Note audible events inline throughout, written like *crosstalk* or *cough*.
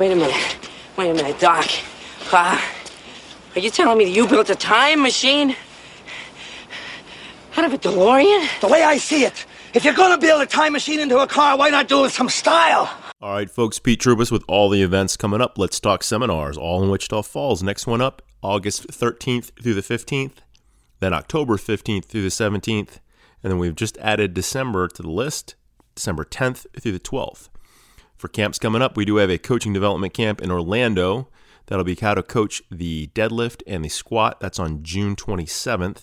Wait a minute. Wait a minute, Doc. Uh, are you telling me that you built a time machine? Out of a DeLorean? The way I see it, if you're gonna build a time machine into a car, why not do it with some style? All right, folks, Pete Trubis with all the events coming up. Let's talk seminars, all in Wichita Falls. Next one up, August 13th through the 15th, then October 15th through the 17th, and then we've just added December to the list, December 10th through the 12th. For camps coming up, we do have a coaching development camp in Orlando. That'll be how to coach the deadlift and the squat. That's on June 27th.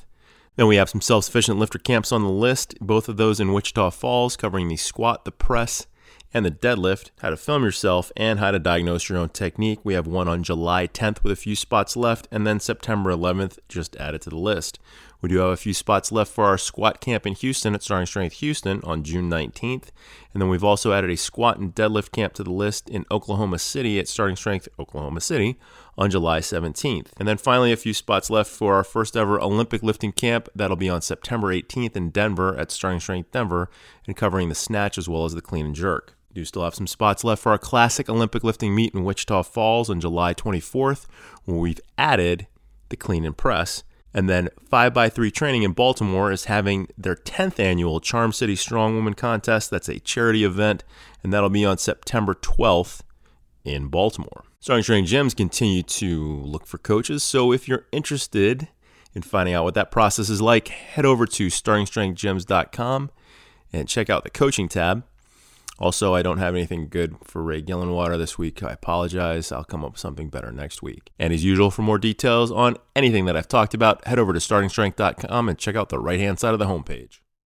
Then we have some self sufficient lifter camps on the list, both of those in Wichita Falls, covering the squat, the press, and the deadlift, how to film yourself, and how to diagnose your own technique. We have one on July 10th with a few spots left, and then September 11th just added to the list. We do have a few spots left for our squat camp in Houston at Starting Strength Houston on June 19th. And then we've also added a squat and deadlift camp to the list in Oklahoma City at Starting Strength Oklahoma City on July 17th. And then finally, a few spots left for our first ever Olympic lifting camp. That'll be on September 18th in Denver at Starting Strength Denver and covering the snatch as well as the clean and jerk do still have some spots left for our classic Olympic lifting meet in Wichita Falls on July 24th, where we've added the clean and press. And then 5x3 Training in Baltimore is having their 10th annual Charm City Strong Woman Contest. That's a charity event, and that'll be on September 12th in Baltimore. Starting Training Gyms continue to look for coaches, so if you're interested in finding out what that process is like, head over to startingstrengthgyms.com and check out the coaching tab. Also, I don't have anything good for Ray Gillenwater this week. I apologize. I'll come up with something better next week. And as usual, for more details on anything that I've talked about, head over to startingstrength.com and check out the right hand side of the homepage.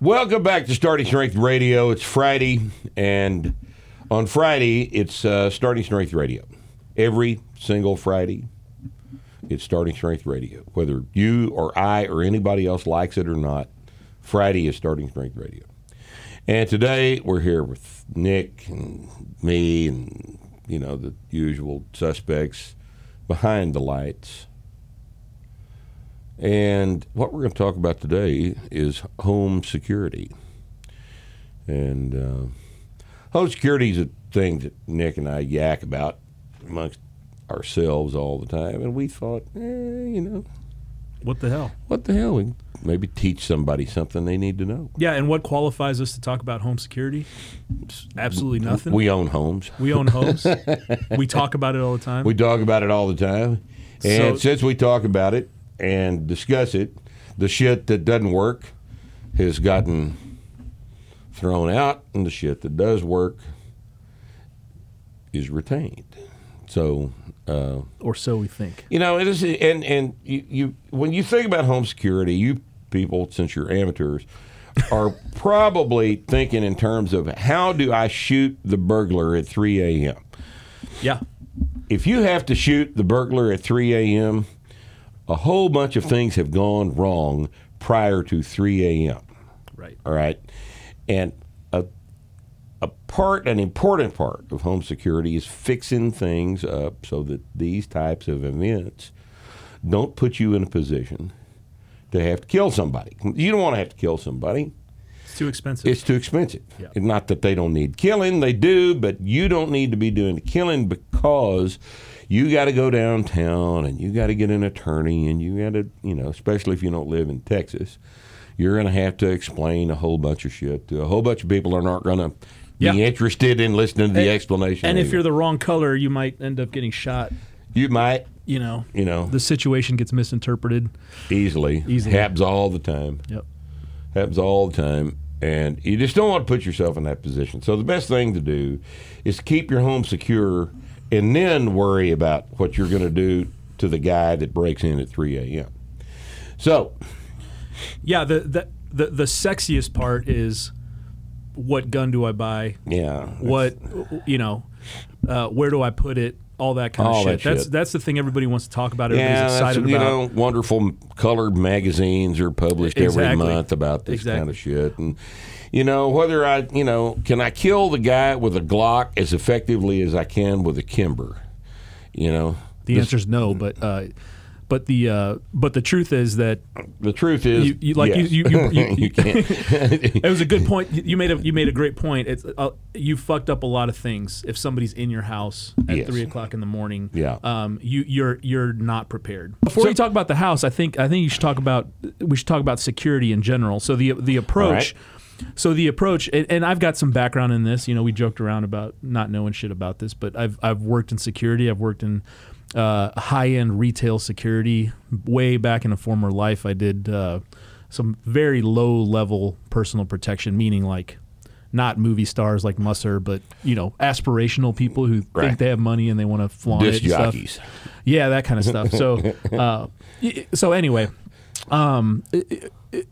Welcome back to Starting Strength Radio. It's Friday, and on Friday, it's uh, Starting Strength Radio. Every single Friday, it's Starting Strength Radio. Whether you or I or anybody else likes it or not, Friday is Starting Strength Radio. And today, we're here with Nick and me and, you know, the usual suspects behind the lights. And what we're going to talk about today is home security. And uh, home security is a thing that Nick and I yak about amongst ourselves all the time. And we thought, eh, you know, What the hell? what the hell? We maybe teach somebody something they need to know. Yeah, and what qualifies us to talk about home security? Absolutely nothing. We own homes. We own homes. *laughs* we talk about it all the time. We talk about it all the time. And So- since we talk about it and discuss it, the shit that doesn't work has gotten thrown out, and the shit that does work is retained. So, uh, or so we think. you know, it is, and and you, you when you think about home security, you people, since you're amateurs, are *laughs* probably thinking in terms of how do I shoot the burglar at 3 a.m. Yeah. if you have to shoot the burglar at 3 a.m., a whole bunch of things have gone wrong prior to 3 a.m. Right. All right. And a, a part, an important part of home security is fixing things up so that these types of events don't put you in a position to have to kill somebody. You don't want to have to kill somebody. It's too expensive. It's too expensive. Yeah. Not that they don't need killing, they do, but you don't need to be doing the killing because you got to go downtown and you got to get an attorney and you got to, you know, especially if you don't live in Texas, you're going to have to explain a whole bunch of shit to a whole bunch of people that aren't going to Yeah. be interested in listening to the And- explanation. and if you're the wrong color, you might end up getting shot. you might, You know, you know, the situation gets misinterpreted. easily, Easily. happens all the time. Yep. happens all the time and you just don't want to put yourself in that position so the best thing to do is to keep your home secure and then worry about what you're going to do to the guy that breaks in at 3 a.m so Yeah. The the the, the sexiest part is what gun do I buy? Yeah. What you know, uh, where do I put it? All that kind All of that shit. That's shit. that's the thing everybody wants to talk about. Everybody's Yeah, excited you about. know, wonderful colored magazines are published every month about this Exactly. kind of shit. And, you know, whether I, you know, can I kill the guy with a Glock as effectively as I can with a Kimber? You know, the answer is no, but uh, but the uh, but the truth is that the truth is, You- you- like, you- you- you- You *laughs* can't. *laughs* it was a good point. You- made a you made a great point. It's uh, you fucked up a lot of things. If somebody's in your house at Yes. three o'clock in the morning, Yeah. um, you you're you're not prepared. Before you talk about the house, I think I think you should talk about we should talk about security in general. So the the approach. So the approach, and, and I've got some background in this. You know, we joked around about not knowing shit about this, but I've I've worked in security. I've worked in uh, high end retail security. Way back in a former life, I did uh, some very low level personal protection, meaning like not movie stars like Musser, but you know, aspirational people who Right. think they have money and they want to flaunt Disc it. and stuff. Yeah, that kind of stuff. So, *laughs* uh, so anyway, um, it- it-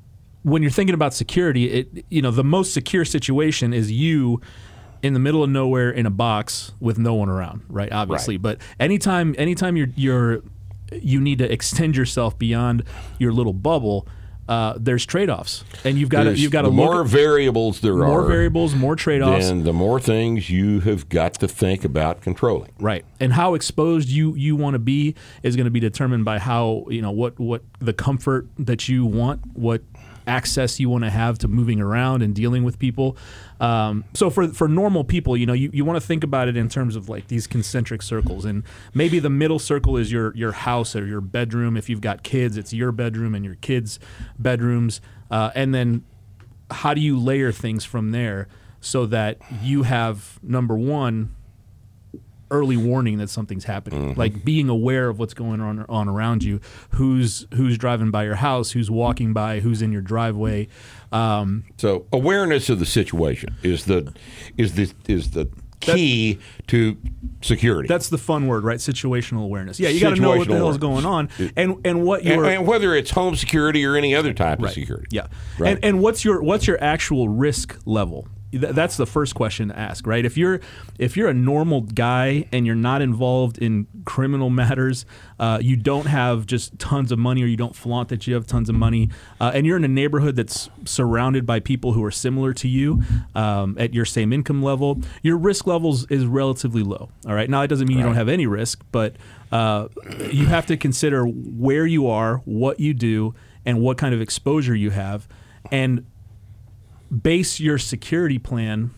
when you're thinking about security, it you know the most secure situation is you in the middle of nowhere in a box with no one around, right? Obviously, Right. but anytime anytime you're you're you need to extend yourself beyond your little bubble. Uh, there's trade-offs, and you've got to you've got to more variables there more are, more variables, more trade-offs. and the more things you have got to think about controlling. Right. And how exposed you you want to be is going to be determined by how, you know, what what the comfort that you want, what access you want to have to moving around and dealing with people. Um, so for for normal people, you know, you, you want to think about it in terms of like these concentric circles and maybe the middle circle is your your house or your bedroom. If you've got kids, it's your bedroom and your kids' bedrooms. Uh, and then how do you layer things from there so that you have number one early warning that something's happening like being aware of what's going on on around you who's who's driving by your house who's walking by who's in your driveway um, So awareness of the situation is the is the is the key to security. that's the fun word right situational awareness yeah you got to know what the Situational hell is going on and and what and, your and whether it's home security or any other type Right. of security. Yeah. Right. And and what's your what's your actual risk level? Th- That's the first question to ask, right? If you're if you're a normal guy and you're not involved in criminal matters, uh, you don't have just tons of money, or you don't flaunt that you have tons of money, uh, and you're in a neighborhood that's surrounded by people who are similar to you um, at your same income level, your risk levels is relatively low. All right. Now it doesn't mean you don't have any risk, but uh, you have to consider where you are, what you do, and what kind of exposure you have, and base your security plan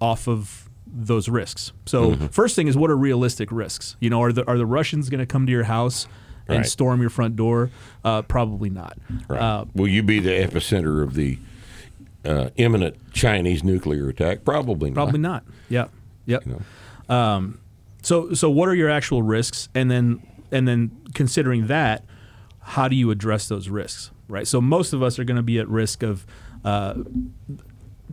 off of those risks. So Mm-hmm. first thing is what are realistic risks? You know, are the are the Russians going to come to your house and Right. storm your front door? Uh, probably not. Right. Uh, Will you be the epicenter of the uh, imminent Chinese nuclear attack? Probably not. Probably not. Yeah. Yep. You Um, so so what are your actual risks, and then and then considering that, how do you address those risks? Right. So most of us are going to be at risk of. Uh,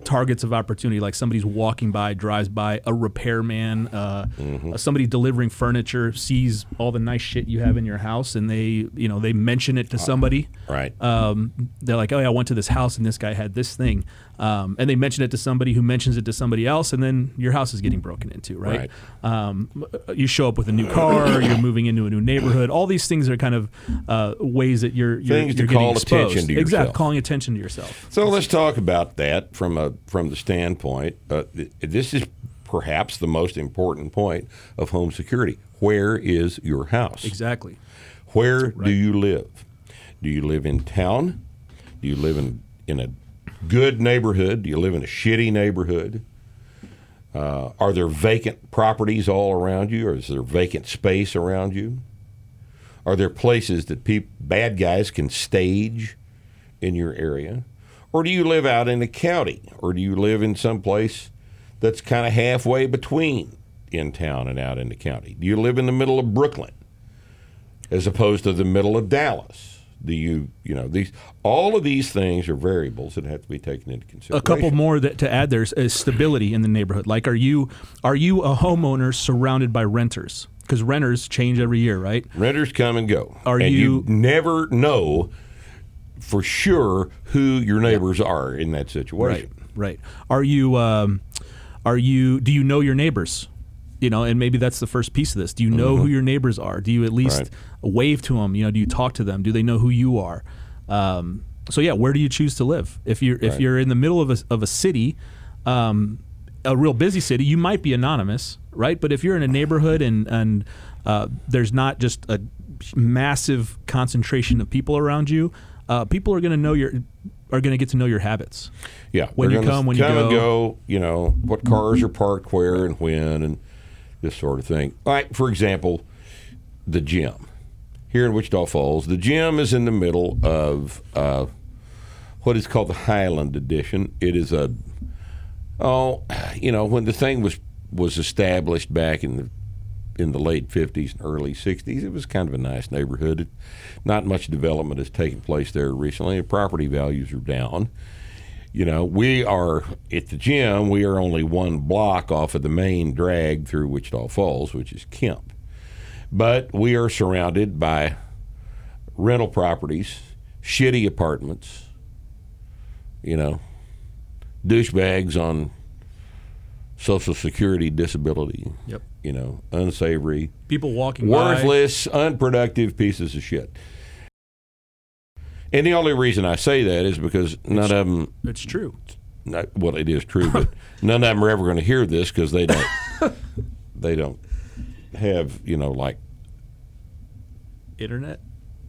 targets of opportunity like somebody's walking by drives by a repairman uh, Mm-hmm. somebody delivering furniture sees all the nice shit you have in your house and they you know they mention it to somebody Right. um, they're like, oh yeah, I went to this house and this guy had this thing, um, and they mention it to somebody who mentions it to somebody else, and then your house is getting broken into, right? Um, you show up with a new car, *coughs* you're moving into a new neighborhood. All these things are kind of uh, ways that you're, you're Things to you're getting call exposed. attention to yourself. Exactly, calling attention to yourself. So let's talk about that from a from the standpoint. Uh, th- this is perhaps the most important point of home security. Where is your house? Exactly. Where do you live? Do you live in town? Do you live in in a good neighborhood? Do you live in a shitty neighborhood? Uh, are there vacant properties all around you, or is there vacant space around you? Are there places that bad guys can stage in your area? Or do you live out in the county? Or do you live in some place that's kind of halfway between in town and out in the county? Do you live in the middle of Brooklyn as opposed to the middle of Dallas? Do you, you know, these all of these things are variables that have to be taken into consideration. A couple more that to add there is, stability in the neighborhood. Like, are you are you a homeowner surrounded by renters? Because renters change every year, right? Renters come and go. Are and you- never know for sure who your neighbors are in that situation. Right. Are you? Um, are you? Do you know your neighbors? You know, and maybe that's the first piece of this. Do you know who your neighbors are? Do you at least Mm-hmm. Right. wave to them? You know, do you talk to them? Do they know who you are? Um, so yeah, where do you choose to live? If you're if you're in the middle of a of a city, um, a real busy city, you might be anonymous, right? But if you're in a neighborhood and and uh, there's not just a massive concentration of people around you, uh, people are going to know your are going to get to know your habits. Yeah, When you come, when you go. go, you know what cars are parked where and when, and this sort of thing. Like for example, the gym here in Wichita Falls. The gym is in the middle of uh, what is called the Highland Addition. It is a oh, you know when the thing was was established back in the in the late 50s and early 60s. It was kind of a nice neighborhood. Not much development has taken place there recently. The property values are down. You know, we are at the gym, we are only one block off of the main drag through Wichita Falls, which is Kemp. But we are surrounded by rental properties, shitty apartments, you know, douchebags on Social Security disability, Yep. you know, unsavory, People walking by. worthless, unproductive pieces of shit. And the only reason I say that is because none of them, It's true. not, well, it is true, but *laughs* none of them are ever going to hear this because they don't, they don't have, you know, like Internet.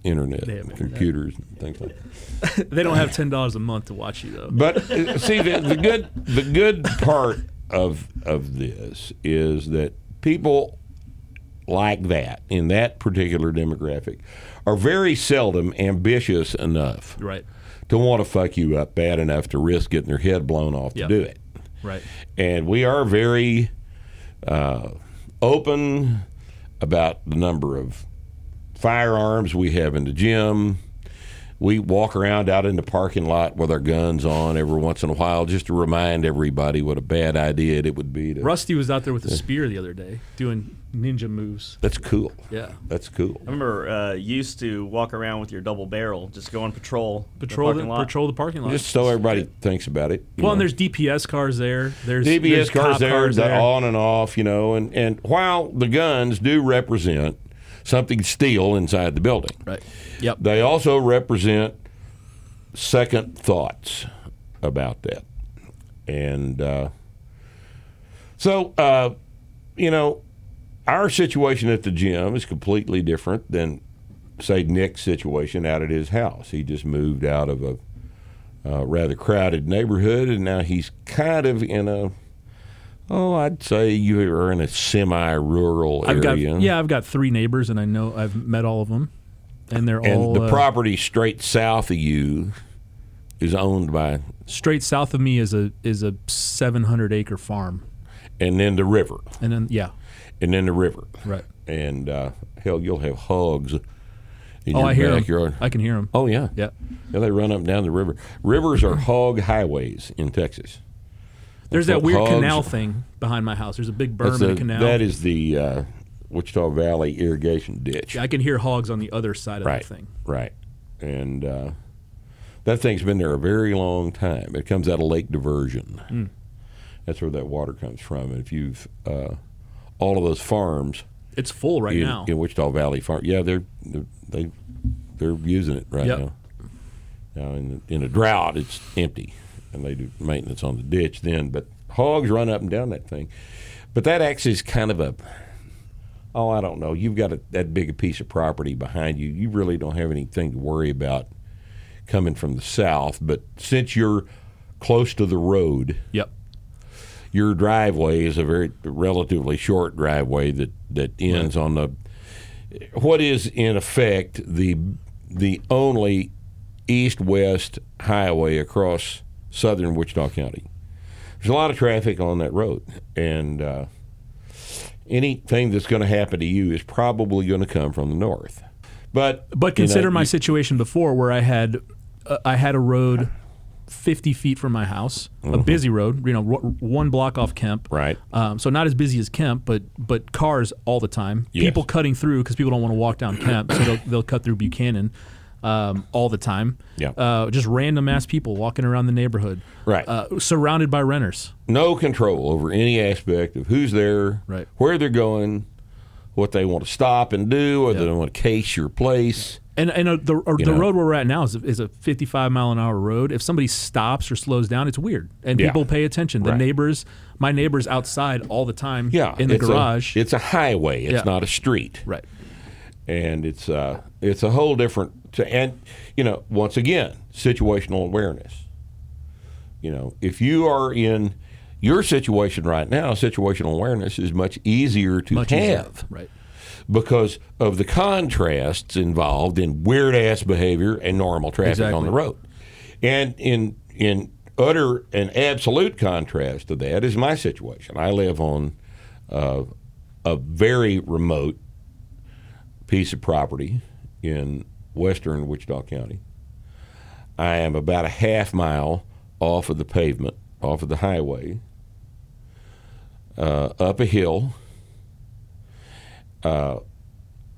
internet, They have and internet. computers, and things like that. *laughs* They don't have ten dollars a month to watch you though. But uh, see, the, the good the good part of of this is that people like that in that particular demographic are very seldom ambitious enough Right. to want to fuck you up bad enough to risk getting their head blown off Yep. to do it. Right. And we are very uh, open about the number of firearms we have in the gym. We walk around out in the parking lot with our guns on every once in a while just to remind everybody what a bad idea it would be. To, Rusty was out there with a spear the other day doing ninja moves. That's cool. Yeah. That's cool. I remember uh, used to walk around with your double barrel, just go on patrol, Patrol the the, lot. patrol the parking lot. Just so everybody thinks about it. you well, and there's DPS cars there. There's DBS there's cars cop there, cars there. on and off, you know, and, and while the guns do represent something steel inside the building, Right. Yep. they also represent second thoughts about that. And uh, so, uh, you know, our situation at the gym is completely different than, say, Nick's situation out at his house. He just moved out of a uh, rather crowded neighborhood, and now he's kind of in a, oh, I'd say you are in a semi-rural I've got area. yeah, I've got three neighbors, and I know I've met all of them, and they're all. and all the uh, property straight south of you is owned by, straight south of me is a is a 700 acre farm, and then the river, and then yeah, and then the river, right. and uh, hell, you'll have hogs in Oh, your I hear backyard. them. I can hear them. oh yeah, Yeah. yeah, they run up and down the river. Rivers are hog highways in Texas. There's that weird hogs- canal thing behind my house. There's a big berm That's and the- a canal. That is the uh, Wichita Valley irrigation ditch. I can hear hogs on the other side of right, that thing. right, and uh, that thing's been there a very long time. It comes out of Lake Diversion. Hmm. That's where that water comes from. And if you've uh, all of those farms It's full right in, now. in Wichita Valley Farm, yeah, they're, they're they they're using it right Yep. now. Now in in a drought, it's empty, and they do maintenance on the ditch then. But hogs run up and down that thing. But that actually is kind of a oh, I don't know. You've got a, that big a piece of property behind you. You really don't have anything to worry about coming from the south. But since you're close to the road, Yep. your driveway is a very relatively short driveway that, that ends on the what is in effect the the only east-west highway across southern Wichita County. There's a lot of traffic on that road, and uh, anything that's going to happen to you is probably going to come from the north. But But you know, consider my you- situation before, where I had uh, I had a road 50 feet from my house, a busy road, you know, ro- one block off Kemp. Mm-hmm. Right. Um, so not as busy as Kemp, but but cars all the time. Yes. People cutting through because people don't want to walk down Kemp, so they'll, they'll cut through Buchanan. Um, all the time. Yeah. Uh, just random ass people walking around the neighborhood. Right. Uh, surrounded by renters. no control over any aspect of who's there, Right. where they're going, what they want to stop and do, whether Yep. they want to case your place. And and uh, the or the know. road where we're at now is a, is a 55 mile an hour road. If somebody stops or slows down, it's weird, and Yeah. people pay attention. The Right. neighbors, my neighbors outside all the time. Yeah, in the it's a- garage. it's a highway. It's Yeah. not a street. right. and it's uh, it's a whole different. And you know, once again, situational awareness. You know, if you are in your situation right now, situational awareness is much easier to Much have easier. Right. because of the contrasts involved in weird ass behavior and normal traffic on the road. And in in utter and absolute contrast to that is my situation. I live on uh, a very remote piece of property in western Wichita County. I am about a half mile off of the pavement, off of the highway, uh, up a hill, uh,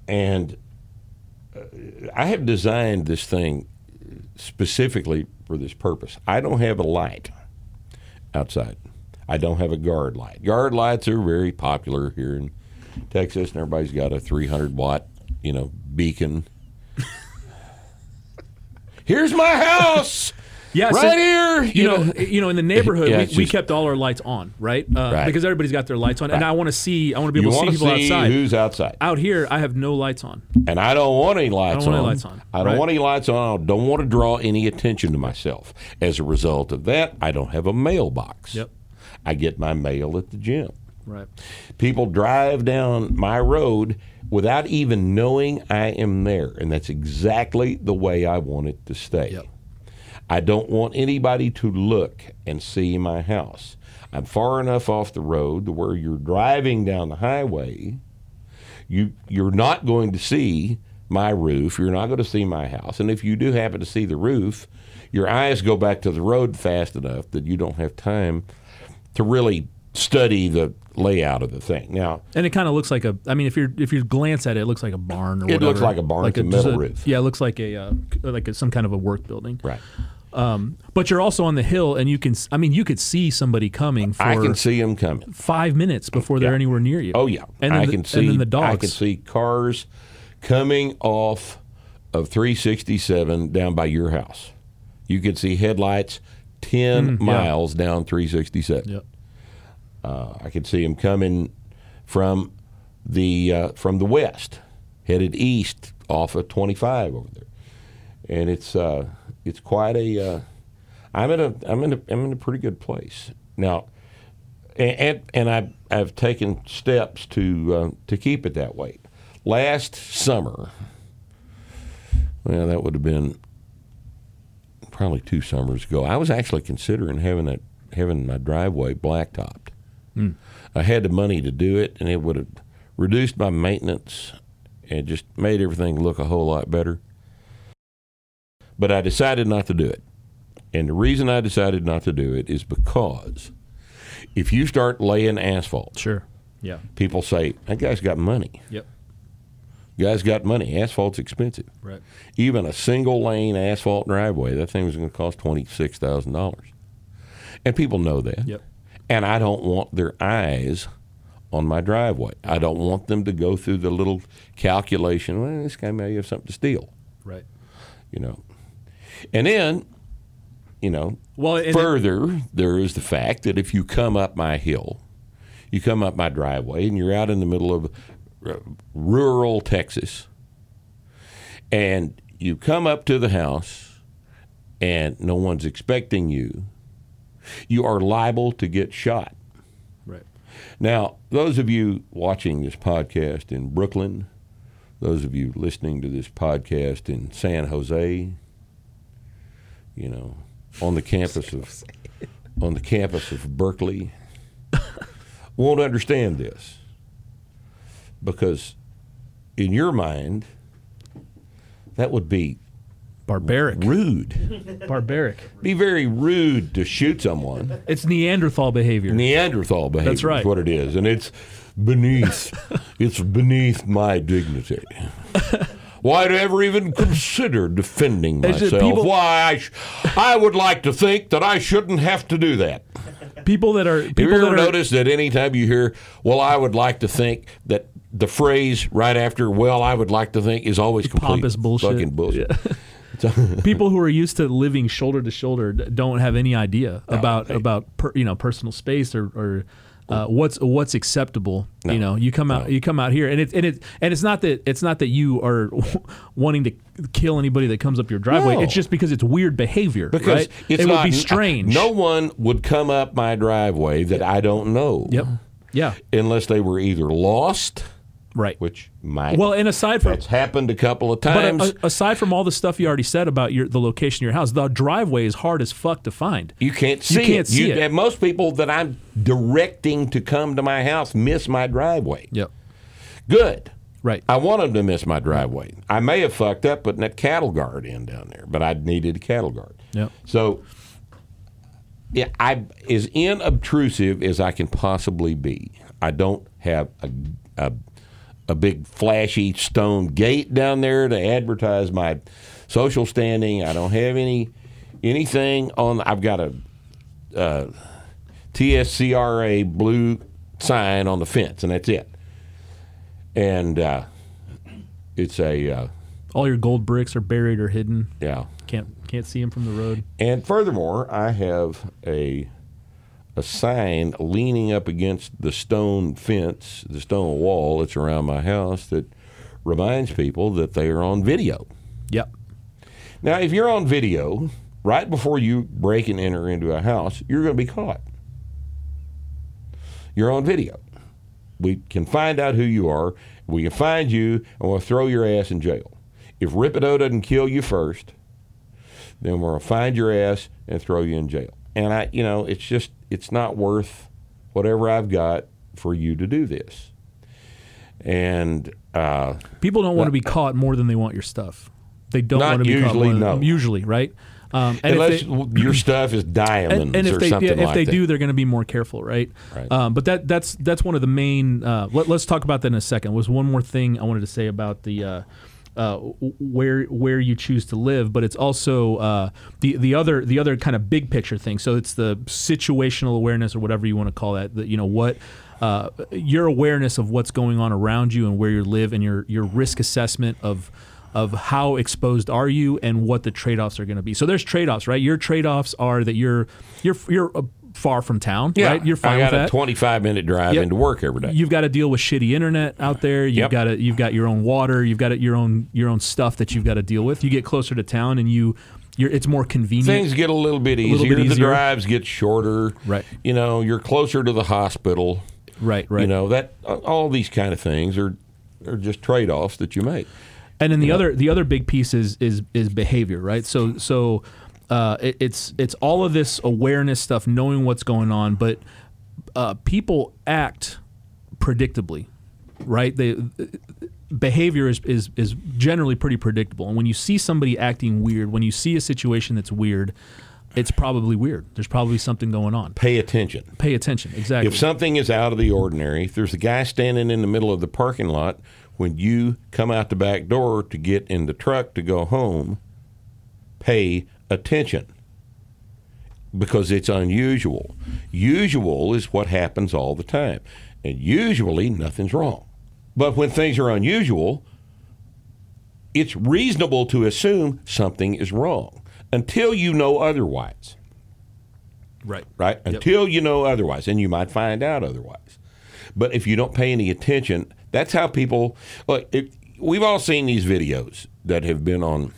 and uh, I have designed this thing specifically for this purpose. I don't have a light outside. I don't have a guard light. Guard lights are very popular here in Texas, and everybody's got a 300 watt, you know, beacon. Here's my house, *laughs* Yeah, right so- here. You know, you know, in the neighborhood, Yeah, we, it's we kept all our lights on, right? Uh, Right. Because everybody's got their lights on, and I want to see, I want to be you able to see people see outside. who's outside, Out here, I have no lights on. and I don't want any lights want on. any lights on. I don't Right. want any lights on. I don't want to draw any attention to myself. As a result of that, I don't have a mailbox. Yep. I get my mail at the gym. Right. People drive down my road without even knowing I am there, and that's exactly the way I want it to stay. Yep. I don't want anybody to look and see my house. I'm far enough off the road to where you're driving down the highway. You you're not going to see my roof. You're not going to see my house. And if you do happen to see the roof, your eyes go back to the road fast enough that you don't have time to really study the layout of the thing. Now, And it kind of looks like a. I mean, if you if you glance at it, it looks like a barn. Or whatever. It looks like a barn with a metal roof. Yeah, it looks like a uh, like a, some kind of a work building. right. Um, but you're also on the hill, and you can. I mean, you could see somebody coming for I can see them coming. five minutes before they're Yeah. anywhere near you. Oh yeah, and then I the, can see. And then the dogs. I can see cars coming off of 367 down by your house. You can see headlights 10 Mm, yeah. miles down 367. Yep. Uh, I can see them coming from the uh, from the west, headed east off of 25 over there, and it's uh, it's quite a. Uh, I'm in a I'm in a I'm in a pretty good place now, and and, and I've taken steps to uh, to keep it that way. Last summer, well, that would have been probably two summers ago. I was actually considering having that having my driveway blacktopped. I had the money to do it, and it would have reduced my maintenance and just made everything look a whole lot better. But I decided not to do it. And the reason I decided not to do it is because if you start laying asphalt, Sure. Yeah. people say, that guy's got money. Yep. Guy's got money. Asphalt's expensive. Right. Even a single lane asphalt driveway, that thing was going to cost $26,000. And people know that. Yep. And I don't want their eyes on my driveway. I don't want them to go through the little calculation. Well, this guy may have something to steal, Right. you know. And then, you know, Well, and it- further, there is the fact that if you come up my hill, you come up my driveway, and you're out in the middle of uh, rural Texas, and you come up to the house, and no one's expecting you, you are liable to get shot. Right. Now, those of you watching this podcast in Brooklyn, those of you listening to this podcast in San Jose, you know, on the campus of on the campus of Berkeley, *laughs* won't understand this because in your mind that would be Barbaric. rude. Barbaric. Be very rude to shoot someone. It's Neanderthal behavior. Neanderthal behavior That's right. is what it is, and it's beneath *laughs* it's beneath my dignity. Why'd I ever even consider defending myself? people- Why I, sh- I would like to think that I shouldn't have to do that. People that are Have people you that ever are noticed that anytime you hear, well, I would like to think that the phrase right after, well, I would like to think is always complete Pompous bullshit. fucking bullshit. *laughs* *laughs* people who are used to living shoulder to shoulder don't have any idea Oh, about about per, you know personal space or, or uh, what's what's acceptable. You know, you come out you come out here and it and it and it's not that it's not that you are *laughs* wanting to kill anybody that comes up your driveway. No. It's just because it's weird behavior. Because right? it's it not, would be strange. No one would come up my driveway that I don't know. Yep. Yeah. Unless they were either lost, Right. which might. well, and aside from that's happened a couple of But uh, times. a, a- aside from all the stuff you already said about your the location of your house, the driveway is hard as fuck to find. you can't see You can't it. see You- it. and most people that I'm directing to come to my house miss my driveway. Yep. Good. Right. I want them to miss my driveway. I may have fucked up putting that cattle guard in down there, but I needed a cattle guard. Yep. So, yeah, I as inobtrusive as I can possibly be. I don't have a, a a big flashy stone gate down there to advertise my social standing. I don't have any anything on. I've got a uh, TSCRA blue sign on the fence, and that's it. And uh, it's a uh, All your gold bricks are buried or hidden. yeah. Can't can't see them from the road. And furthermore, I have a a sign leaning up against the stone fence, the stone wall that's around my house that reminds people that they are on video. Yep. Now, if you're on video right before you break and enter into a house, you're going to be caught. You're on video. We can find out who you are. We can find you, and we'll throw your ass in jail. If Ripido doesn't kill you first, then we're going to find your ass and throw you in jail. And I, you know, it's just, it's not worth whatever I've got for you to do this. And uh, People don't want to be caught more than they want your stuff. They don't want to be caught usually, than, no. usually, right? Um, unless they, your stuff is *clears throat* diamonds and, and if or they something yeah, if like they that. do, they're going to be more careful, right? Right. Um, but that that's that's one of the main. Uh, let, us talk about that in a second. Was one more thing I wanted to say about the. Uh, uh, where where you choose to live, but it's also uh, the the other the other kind of big picture thing. So it's the situational awareness or whatever you want to call that. That you know what uh, your awareness of what's going on around you and where you live, and your your risk assessment of of how exposed are you and what the trade-offs are going to be. So there's trade-offs, right? Your trade-offs are that you're you're you're uh, far from town, yeah, right? You're fine I got with a that. 25 minute drive Yep. into work every day. You've got to deal with shitty internet out there. You've Yep. got to, you've got your own water. You've got your own your own stuff that you've got to deal with. You get closer to town, and you you're it's more convenient. Things get a little bit easier. little bit The drives get shorter. Right. You know, you're closer to the hospital. right, right. You know that all these kind of things are are just trade offs that you make. And then the other the other big piece is is is behavior, right? So so uh, it, it's it's all of this awareness stuff, knowing what's going on, but uh, people act predictably, right? They behavior is, is is generally pretty predictable, and when you see somebody acting weird, when you see a situation that's weird, it's probably weird. There's probably something going on. Pay attention. Pay attention, exactly. If something is out of the ordinary, if there's a guy standing in the middle of the parking lot when you come out the back door to get in the truck to go home, pay attention because it's unusual. Usual is what happens all the time, and usually nothing's wrong. But when things are unusual, it's reasonable to assume something is wrong until you know otherwise right. right? Until you know otherwise, and you might find out otherwise. But if you don't pay any attention, that's how people. Look, it, we've all seen these videos that have been on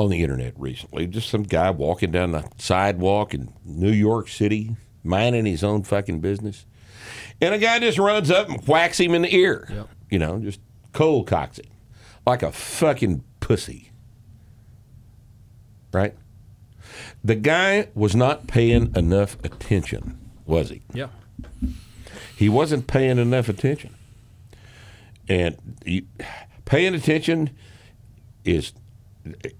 on the internet recently. Just some guy walking down the sidewalk in New York City, minding his own fucking business, and a guy just runs up and whacks him in the ear. You know, just cold cocks it like a fucking pussy. Right? The guy was not paying enough attention, was he? Yeah. He wasn't paying enough attention. And you, paying attention is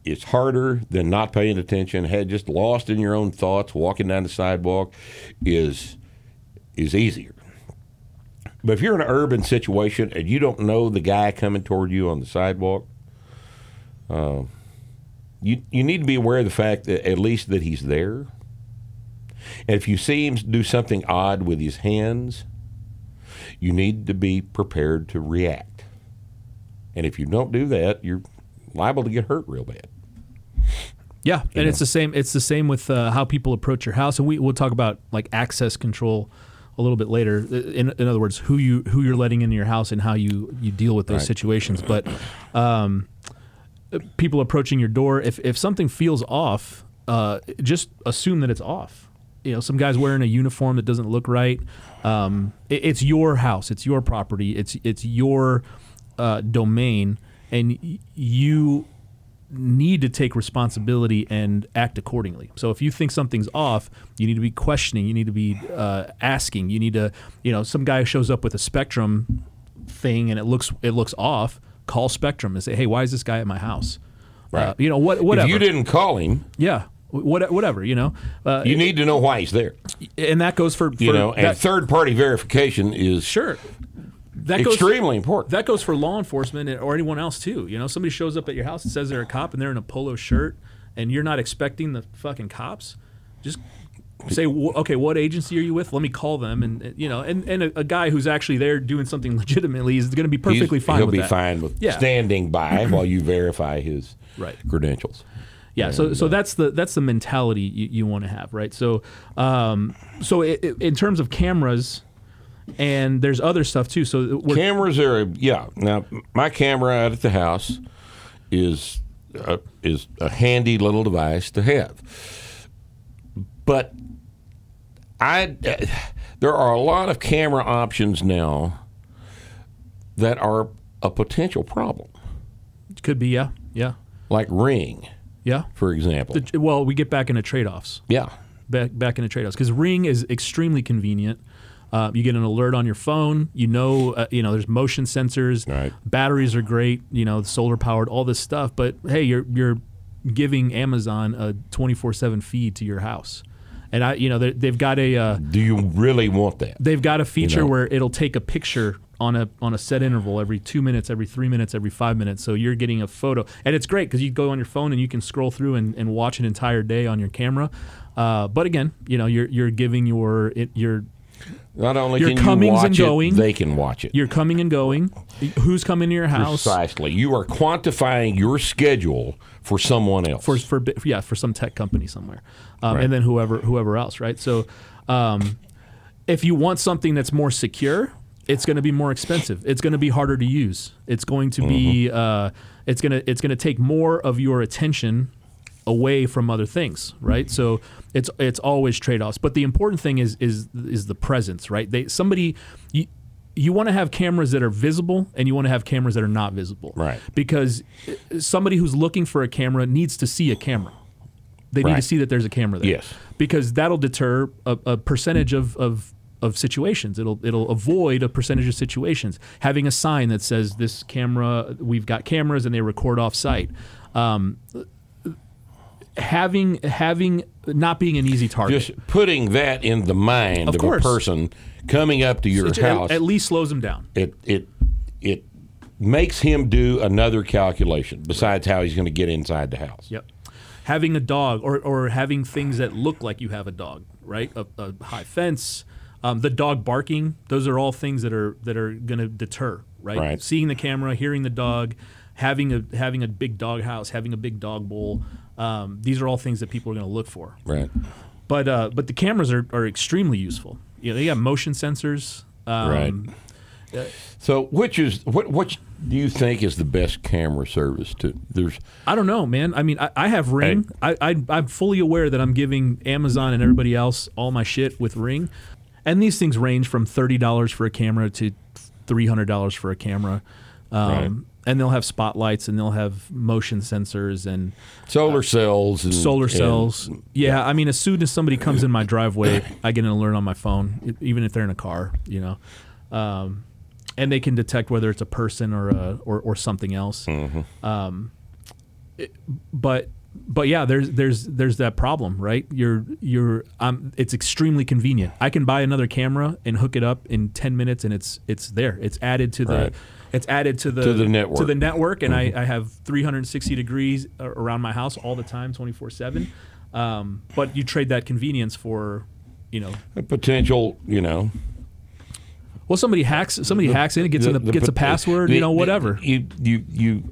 is harder than not paying attention. Had just lost in your own thoughts, walking down the sidewalk is is easier. But if you're in an urban situation and you don't know the guy coming toward you on the sidewalk, uh, you you need to be aware of the fact that at least that he's there. And if you see him do something odd with his hands, you need to be prepared to react. And if you don't do that, you're liable to get hurt real bad. Yeah, and it's the same. It's the same with uh, how people approach your house, and we we'll talk about like access control a little bit later. In, in other words, who you who you're letting into your house and how you you deal with those Right. situations. But um, people approaching your door, if if something feels off, uh, just assume that it's off. You know, some guy's wearing a uniform that doesn't look right. Um, it- it's your house. It's your property. It's it's your uh, domain, and you need to take responsibility and act accordingly. So if you think something's off, you need to be questioning. You need to be uh, asking. You need to, you know, some guy shows up with a Spectrum thing and it looks it looks off. Call Spectrum and say, hey, why is this guy at my house? Uh, Right. you know what? Whatever. If you didn't call him, yeah. What, whatever. You know. Uh, you need to know why he's there. and that goes for, for You know, and that, third party verification is sure. That goes extremely important. That goes for law enforcement or anyone else too. You know, somebody shows up at your house and says they're a cop and they're in a polo shirt and you're not expecting the fucking cops. Just say, okay, what agency are you with? Let me call them. And uh, you know, and, and a, a guy who's actually there doing something *laughs* legitimately is going to be He's- perfectly fine. He'll be that. fine with Yeah. standing by *clears throat* while you verify his Right. credentials. Yeah, so so that's the that's the mentality you, you want to have, right? So um, so i i in terms of cameras, and there's other stuff too. So we're, Cameras are yeah. Now my camera out at the house is uh, is a handy little device to have, but I there are a lot of camera options now that are a potential problem, could be yeah, yeah, like Ring, yeah. for example. The- well, we get back into trade offs. yeah, back back into trade offs because Ring is extremely convenient. Uh, you get an alert on your phone. You know, uh, you know, there's motion sensors. Right. Batteries are great. You know, solar powered, all this stuff. But hey, you're you're giving Amazon a 24/7 feed to your house, and I, you know, they- they've got a uh, do you really want that? they've got a feature know. where it'll take a picture on a on a set interval every two minutes, every three minutes, every five minutes. So you're getting a photo, and it's great because you go on your phone and you can scroll through and, and watch an entire day on your camera. Uh, but again, you know, you're you're giving your it, your Not only Your can you watch and going. it, they can watch it. you're coming and going. Who's coming to your house? Precisely. You are quantifying your schedule for someone else. for for yeah for some tech company somewhere, um, Right. and then whoever whoever else, right? So, um, if you want something that's more secure, it's going to be more expensive. It's going to be harder to use. It's going to be Mm-hmm. uh, it's gonna it's gonna take more of your attention away from other things, right? So it's it's always trade offs. But the important thing is is is the presence, right? They somebody you you want to have cameras that are visible and you want to have cameras that are not visible, Right. Because uh, somebody who's looking for a camera needs to see a camera. They need to see that there's a camera there. Yes. Because that'll deter a, a percentage of, of of situations. It'll it'll avoid a percentage of situations. Having a sign that says this camera, we've got cameras and they record off site. Um, having having not being an easy target. Just putting that in the mind Of of, a person coming up to your It house, at least slows him down. it it it makes him do another calculation besides how he's going to get inside the house. Yep. Having a dog or, or having things that look like you have a dog, right? A, a high fence, um, the dog barking. Those are all things that are that are going to deter, right? Right. Seeing the camera, hearing the dog, having a having a big dog house, having a big dog bowl. Um, these are all things that people are going to look for. Right. But uh, but the cameras are, are extremely useful. You know, they got motion sensors. Um, Right. So, which is what? What do you think is the best camera service? To there's I don't know, man. I mean, I, I have Ring. I, I I'm fully aware that I'm giving Amazon and everybody else all my shit with Ring, and these things range from thirty dollars for a camera to three hundred dollars for a camera. Um, Right. And they'll have spotlights and they'll have motion sensors and solar cells and solar and- cells. yeah, I mean, as soon as somebody comes in my *clears throat* driveway, I get an alert on my phone, even if they're in a car, you know, um, and they can detect whether it's a person or a, or, or something else. Um, it- but but yeah, there's there's there's that problem, right? You're you're um, it's extremely convenient. I can buy another camera and hook it up in ten minutes, and it's it's there. It's added to the. Right. It's added to the To the network. to the network, and I, I have 360 degrees around my house all the time, 24 seven. Um, but you trade that convenience for, you know, A potential, you know, well, somebody hacks somebody hacks in, and gets in the, gets a password, the- you know, the- whatever. You, you, you,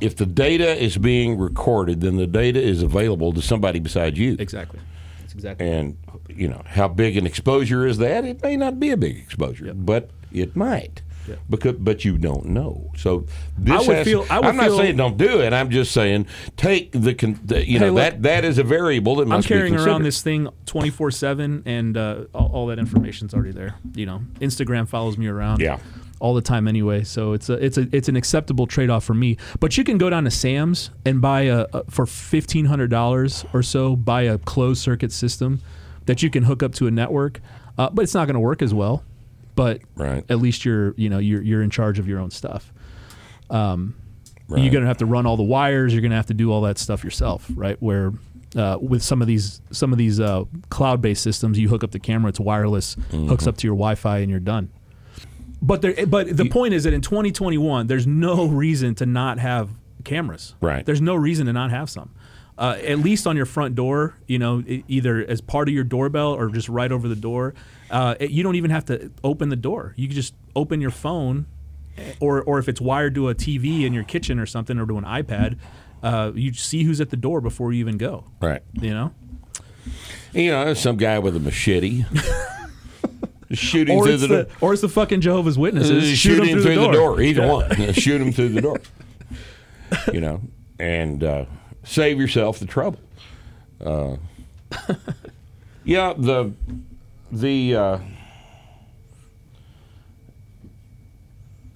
if the data is being recorded, then the data is available to somebody besides you. exactly. That's exactly. And you know how big an exposure is that? It may not be a big exposure, but it might. Because, but you don't know. So this I would has- feel- I would I'm not saying don't do it. I'm just saying take the, you know look, that that is a variable that I'm carrying around this thing 24 7, and uh, all, all that information's already there. You know, Instagram follows me around. Yeah. All the time, anyway. So it's a it's a it's an acceptable trade off for me. But you can go down to Sam's and buy a, a for fifteen hundred dollars or so buy a closed circuit system that you can hook up to a network. Uh, but it's not going to work as well. But Right. at least you're you know you're you're in charge of your own stuff. Um, Right. You're going to have to run all the wires. You're going to have to do all that stuff yourself, right? Where uh, with some of these some of these uh, cloud-based systems, you hook up the camera, it's wireless, hooks Mm-hmm. up to your Wi-Fi, and you're done. But there, but the point is that in 2021, there's no reason to not have cameras. Right. There's no reason to not have some. Uh, at least on your front door, you know, either as part of your doorbell or just right over the door. Uh, it- you don't even have to open the door. You can just open your phone, eh, or or if it's wired to a TV in your kitchen or something, or to an iPad, uh, you see who's at the door before you even go. right. You know, You know, some guy with a machete *laughs* shooting or through the, the, door. or it's the fucking Jehovah's Witnesses. Uh, shoot 'em him through, the door. Either one. *laughs* Shoot him through the door. You know, and uh, save yourself the trouble. Uh, *laughs* yeah, the the uh,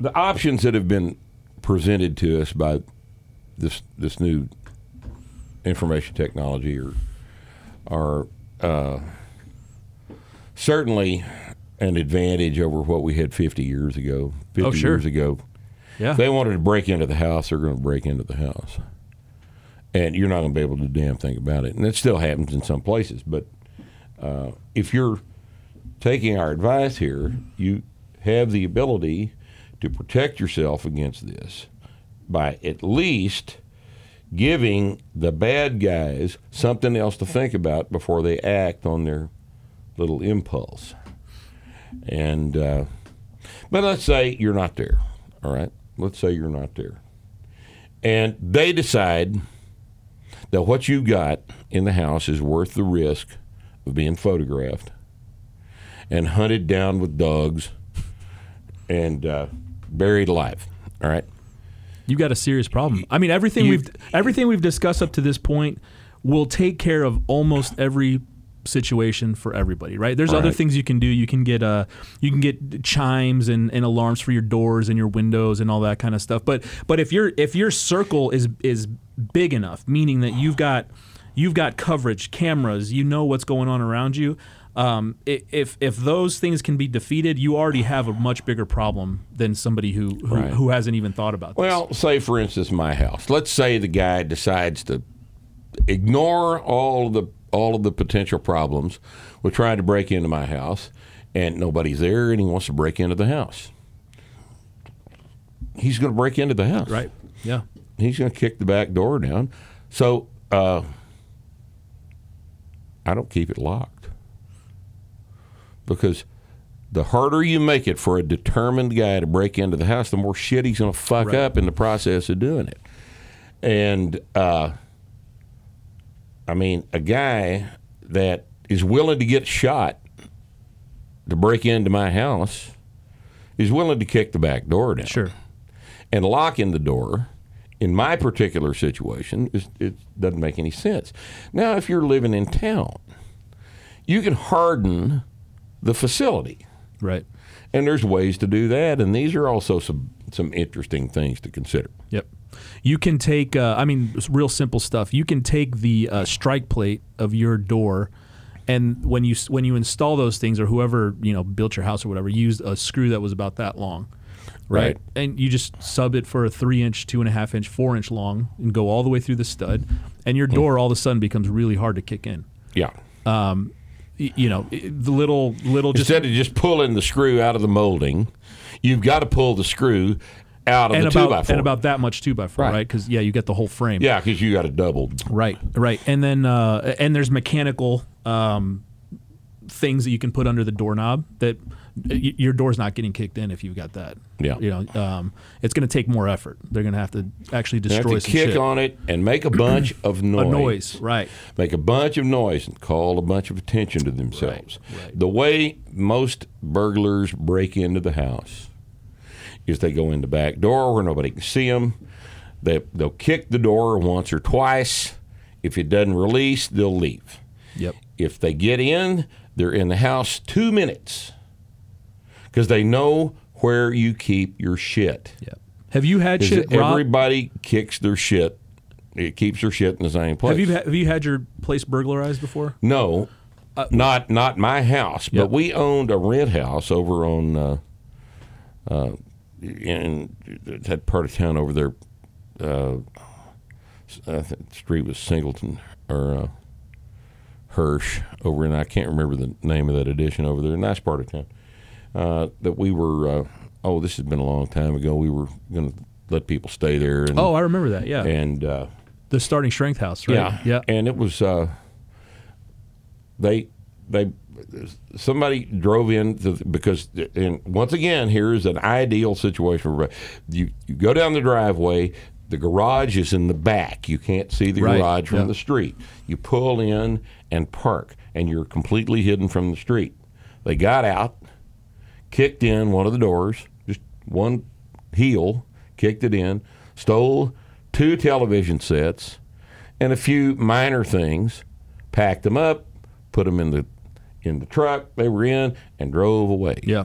the options that have been presented to us by this this new information technology are are uh, certainly an advantage over what we had 50 years ago. 50 Oh, sure. years ago, Yeah. if they wanted to break into the house, they're going to break into the house. And you're not going to be able to do a damn thing about it. And it still happens in some places. But uh, if you're taking our advice here, you have the ability to protect yourself against this by at least giving the bad guys something else to think about before they act on their little impulse. And uh, but let's say you're not there. All right, let's say you're not there, and they decide that what you got in the house is worth the risk of being photographed and hunted down with dogs and uh, buried alive. All right. you've got a serious problem. I mean, everything You- we've everything we've discussed up to this point will take care of almost every situation for everybody, right? There's other Right. things you can do. You can get uh you can get chimes and, and alarms for your doors and your windows and all that kind of stuff. But but if your if your circle is is big enough, meaning that you've got you've got coverage, cameras, you know what's going on around you. Um, if if those things can be defeated, you already have a much bigger problem than somebody who who, Right. who hasn't even thought about this. Well, say for instance, my house. Let's say the guy decides to ignore all of the all of the potential problems with trying to break into my house, and nobody's there, and he wants to break into the house. He's going to break into the house, Right. Yeah. He's going to kick the back door down. So uh, I don't keep it locked because the harder you make it for a determined guy to break into the house, the more shit he's going to fuck Right. up in the process of doing it. And uh, I mean, a guy that is willing to get shot to break into my house is willing to kick the back door down Sure. and locking the door in my particular situation is, it doesn't make any sense. Now, if you're living in town, you can harden the facility, Right. and there's ways to do that. And these are also some some interesting things to consider. Yep. You can take, uh, I mean, it's real simple stuff. You can take the uh, strike plate of your door, and when you when you install those things, or whoever you know built your house or whatever, used a screw that was about that long. right? Right. And you just sub it for a three inch, two and a half inch, four inch long, and go all the way through the stud, and your door all of a sudden becomes really hard to kick in. Yeah. Y- You know, the little little just Instead of just pulling the screw out of the molding, you've got to pull the screw out of and the two by about four. and about that much two by four, Right. right? Because yeah, you get the whole frame. yeah, because you got it doubled. Right, right, and then uh, and there's mechanical um, things that you can put under the doorknob that y- your door's not getting kicked in if you've got that. Yeah. you know, um, it's going to take more effort. They're going to have to actually You have to kick shit. on it and make a bunch *clears throat* of noise. a noise, right? Make a bunch of noise and call a bunch of attention to themselves. right. The way most burglars break into the house is they go in the back door where nobody can see them. They, they'll kick the door once or twice. If it doesn't release, they'll leave. Yep. If they get in, they're in the house two minutes because they know where you keep your shit. Yep. Have you had shit? everybody kicks their shit. It keeps their shit in the same place. have you have you had your place burglarized before? No, not not my house, but Uh, we owned a rent house over on uh, uh, in that part of town over there. Uh, I think the street was Singleton or uh, Hirsch over in I can't remember the name of that edition over there. Nice part of town. Uh, that we were. Uh, oh, this has been a long time ago. We were going to let people stay there. And, Oh, I remember that. Yeah, and uh, the starting strength house, right? yeah, yeah. And it was uh, they they somebody drove in to, because and once again here's an ideal situation. For, you you go down the driveway. The garage is in the back. You can't see the Right, garage from yeah. the street. You pull in and park, and you're completely hidden from the street. They got out, kicked in one of the doors, just one heel, kicked it in, stole two television sets and a few minor things, packed them up, put them in the in the truck they were in, and drove away. yeah.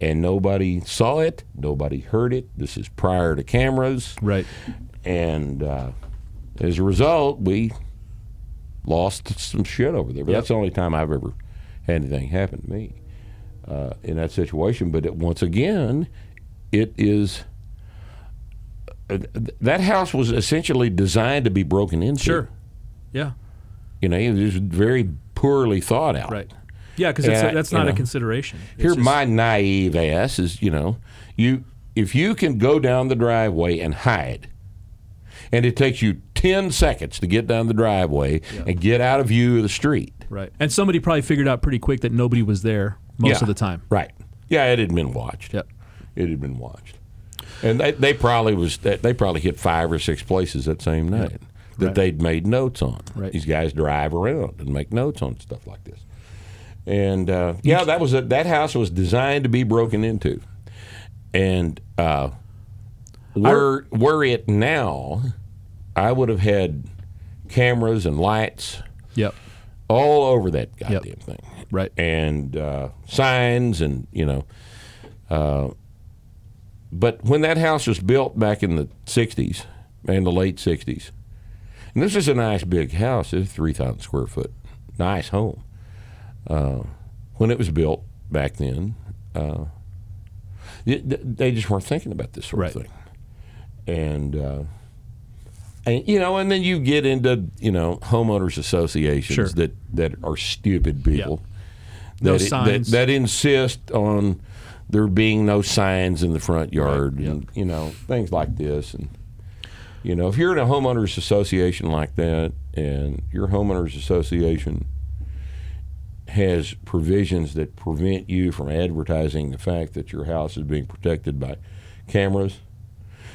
And nobody saw it, nobody heard it. This is prior to cameras, Right. and uh, as a result, we lost some shit over there. But Yep. that's the only time I've ever had anything happen to me uh, in that situation. But it, once again, it is. Uh, that house was essentially designed to be broken into. Sure. Yeah. You know, it was very poorly thought out. Right. Yeah, because that's you not a consideration. It's Here, just- my naive ass is, you know, you if you can go down the driveway and hide, and it takes you ten seconds to get down the driveway and get out of view of the street. right, and somebody probably figured out pretty quick that nobody was there most Yeah, of the time. Right. Yeah, it had been watched. Yep. It had been watched, and they, they probably was they probably hit five or six places that same night that Right. they'd made notes on. Right. These guys drive around and make notes on stuff like this. And uh, yeah, that was a, that house was designed to be broken into, and uh, were were it now, I would have had cameras and lights Yep. all over that goddamn thing Right. and uh, signs and you know uh, but when that house was built back in the 60s and the late 60s and this is a nice big house it's 3000 square foot nice home uh, when it was built back then uh, they just weren't thinking about this sort Right. of thing and uh, and you know, and then you get into you know homeowners associations Sure. that that are stupid people. No that, that signs. that insist on there being no signs in the front yard and you know things like this. And you know if you're in a homeowners association like that and your homeowners association has provisions that prevent you from advertising the fact that your house is being protected by cameras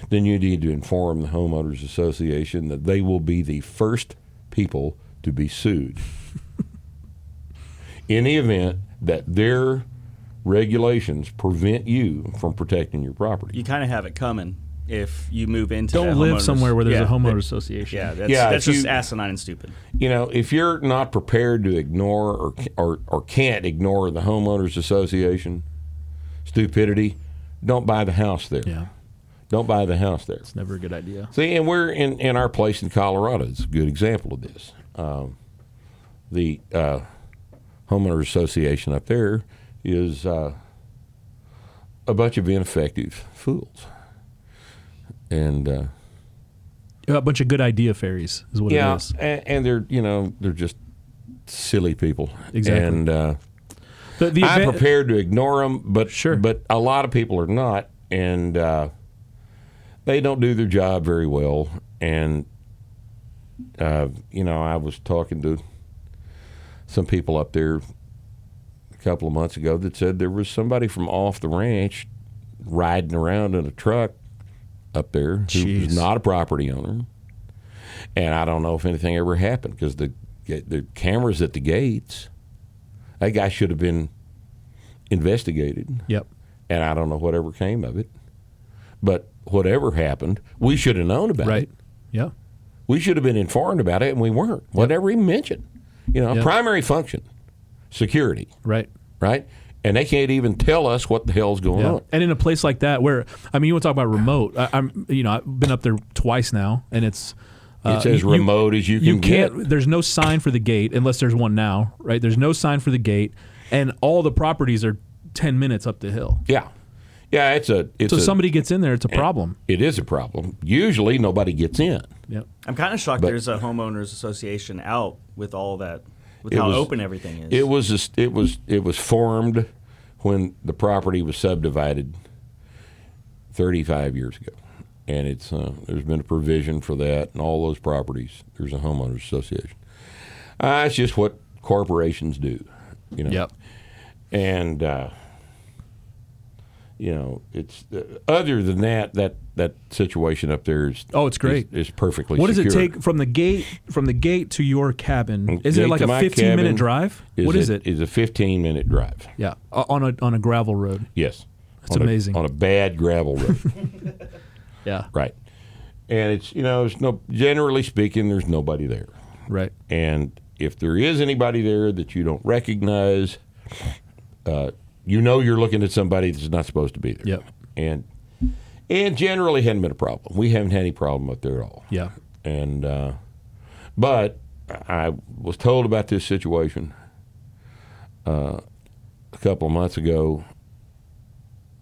then you need to inform the homeowners association that they will be the first people to be sued *laughs* in the event that their regulations prevent you from protecting your property. You kind of have it coming if you move into. Don't that live somewhere where there's yeah, a homeowner that- association. Yeah, that's, Yeah, that's just you- asinine and stupid. You know, if you're not prepared to ignore or or, or can't ignore the homeowners association stupidity, don't buy the house there. Yeah. Don't buy the house there. It's never a good idea. See, and we're in, in our place in Colorado. It's a good example of this. Um, the uh, homeowners association up there is uh, a bunch of ineffective fools. And uh, A bunch of good idea fairies is what yeah, it is. and, and they're you know they're just silly people. Exactly. And uh, The, the I'm event- prepared to ignore them, but Sure. but a lot of people are not, and uh, they don't do their job very well. And uh, you know, I was talking to some people up there a couple of months ago that said there was somebody from off the ranch riding around in a truck up there who was not a property owner. And I don't know if anything ever happened because the the cameras at the gates, that guy should have been investigated, Yep. and I don't know whatever came of it. But whatever happened, we should have known about Right. it. Yeah. We should have been informed about it, and we weren't. Whatever he mentioned, you know, Yep. primary function, security, Right. right? And they can't even tell us what the hell's going Yeah. on. And in a place like that, where I mean, you want to talk about remote? I, I'm, you know, I've been up there twice now, and it's uh, It's as you- remote as you can you get. can't. There's no sign for the gate unless there's one now, right? There's no sign for the gate, and all the properties are ten minutes up the hill. Yeah, yeah. It's a. It's So a, somebody gets in there, it's a problem. It is a problem. Usually, nobody gets in. Yep. I'm kind of shocked But- there's a homeowners association out with all that, with how was- open everything is. It was. A, it was. It was formed when the property was subdivided 35 years ago, and it's. Uh, there's been a provision for that, and all those properties. There's a homeowners association. Uh, it's just what corporations do, you know. Yep. and uh, you know it's uh, other than that that that situation up there is Oh, it's great. is, is perfectly What does it take from the gate from the gate to your cabin? Is Gate it like a 15 minute drive? what is it? Is a 15 minute drive. Yeah, on a on a gravel road. Yes, That's On a- amazing. on a bad gravel road, *laughs* Yeah. right? And it's you know it's no generally speaking there's nobody there, Right. and if there is anybody there that you don't recognize, uh, you know you're looking at somebody that's not supposed to be there. Yep. And and generally hadn't been a problem. We haven't had any problem up there at all. Yeah. And uh, but I was told about this situation uh, a couple of months ago,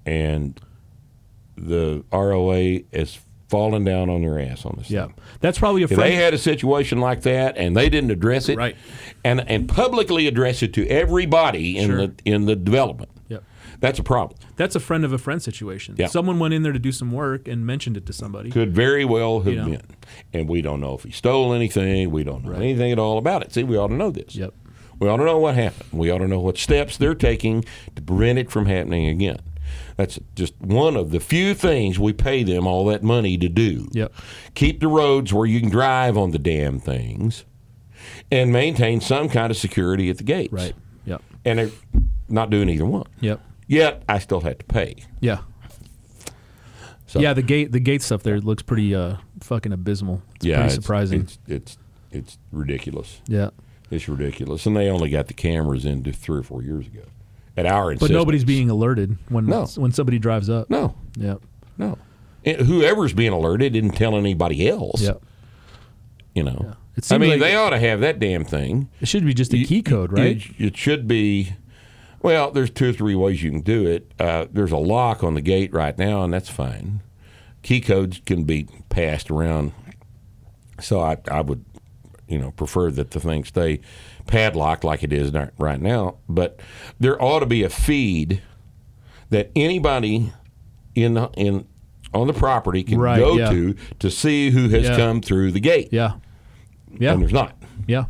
and the ROA has fallen down on their ass on this. Yeah. thing. That's probably a If they had a situation like that and they didn't address it, Right. and and publicly address it to everybody in Sure. the in the development, Yep. that's a problem. That's a friend of a friend situation. Yeah. Someone went in there to do some work and mentioned it to somebody. Could very well have You know. been, and we don't know if he stole anything. We don't know anything at all about it. See, we ought to know this. Yep. We ought to know what happened. We ought to know what steps they're taking to prevent it from happening again. That's just one of the few things we pay them all that money to do. Yep. Keep the roads where you can drive on the damn things and maintain some kind of security at the gates. Right. Yep. And they're not doing either one. Yep. Yet I still had to pay. Yeah. So, Yeah, the gate the gate stuff there looks pretty uh fucking abysmal. It's yeah, pretty it's, surprising. It's, it's it's ridiculous. yeah. It's ridiculous. And they only got the cameras in three or four years ago. At our But nobody's being alerted when No. when somebody drives up. No, Yeah. no. Whoever's being alerted didn't tell anybody else. Yeah. You know. It I mean, like- they ought to have that damn thing. It should be just a key code, right? It, it should be. Well, there's two or three ways you can do it. Uh, there's a lock on the gate right now, and that's fine. Key codes can be passed around. So I, I would, you know, prefer that the thing stay padlocked like it is right now. But there ought to be a feed that anybody in the, in on the property can Right, go yeah. to to see who has Yeah. come through the gate. yeah. Yeah. And there's not. Yeah.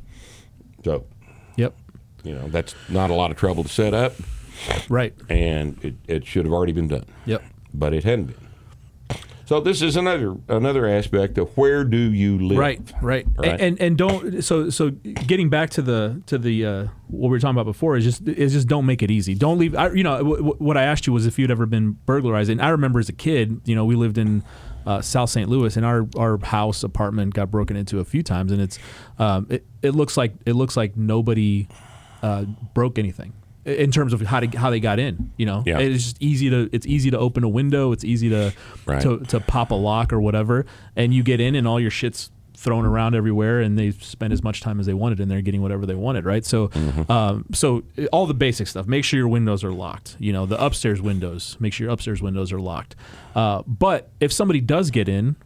So Yep. you know that's not a lot of trouble to set up. Right. and it, it should have already been done, Yep. but it hadn't been. So this is another another aspect of where do you live? Right, right, Right. And and don't so so getting back to the to the uh, what we were talking about before is just is just don't make it easy. Don't leave. I, you know w- what I asked you was if you'd ever been burglarized, and I remember as a kid, you know, we lived in uh, South St. Louis, and our our house apartment got broken into a few times, and it's um, it, it looks like it looks like nobody uh, broke anything in terms of how to how they got in. You know, Yeah. it's just easy to it's easy to open a window. It's easy to Right. to to pop a lock or whatever, and you get in and all your shit's thrown around everywhere, and they spend as much time as they wanted in there getting whatever they wanted, right? So, um, so uh, all the basic stuff. Make sure your windows are locked. You know, the upstairs windows. Make sure your upstairs windows are locked. Uh, but if somebody does get in,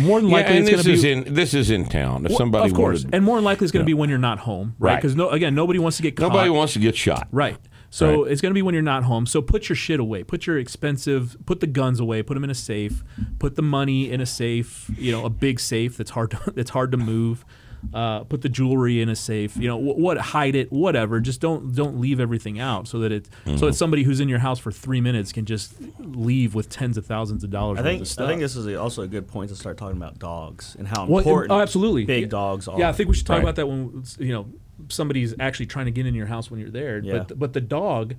more than Yeah, likely and it's this going is to be. in this is in town. If somebody of course, wanted, and more than likely it's going to Yeah. be when you're not home, right? Right. Because no, again, nobody wants to get caught. nobody wants to get shot. Right. So Right. it's going to be when you're not home. So put your shit away. Put your expensive, put the guns away. Put them in a safe. Put the money in a safe. You know, a big safe that's hard to *laughs* that's hard to move. Uh, put the jewelry in a safe. You know, wh- what hide it, whatever. Just don't don't leave everything out so that it Mm-hmm. so that somebody who's in your house for three minutes can just leave with tens of thousands of dollars I worth think of stuff. I think this is a, also a good point to start talking about dogs and how Well, important oh, absolutely. big Yeah. dogs are. Yeah, I think we should talk Right. about that when you know somebody's actually trying to get in your house when you're there. Yeah. But but the dog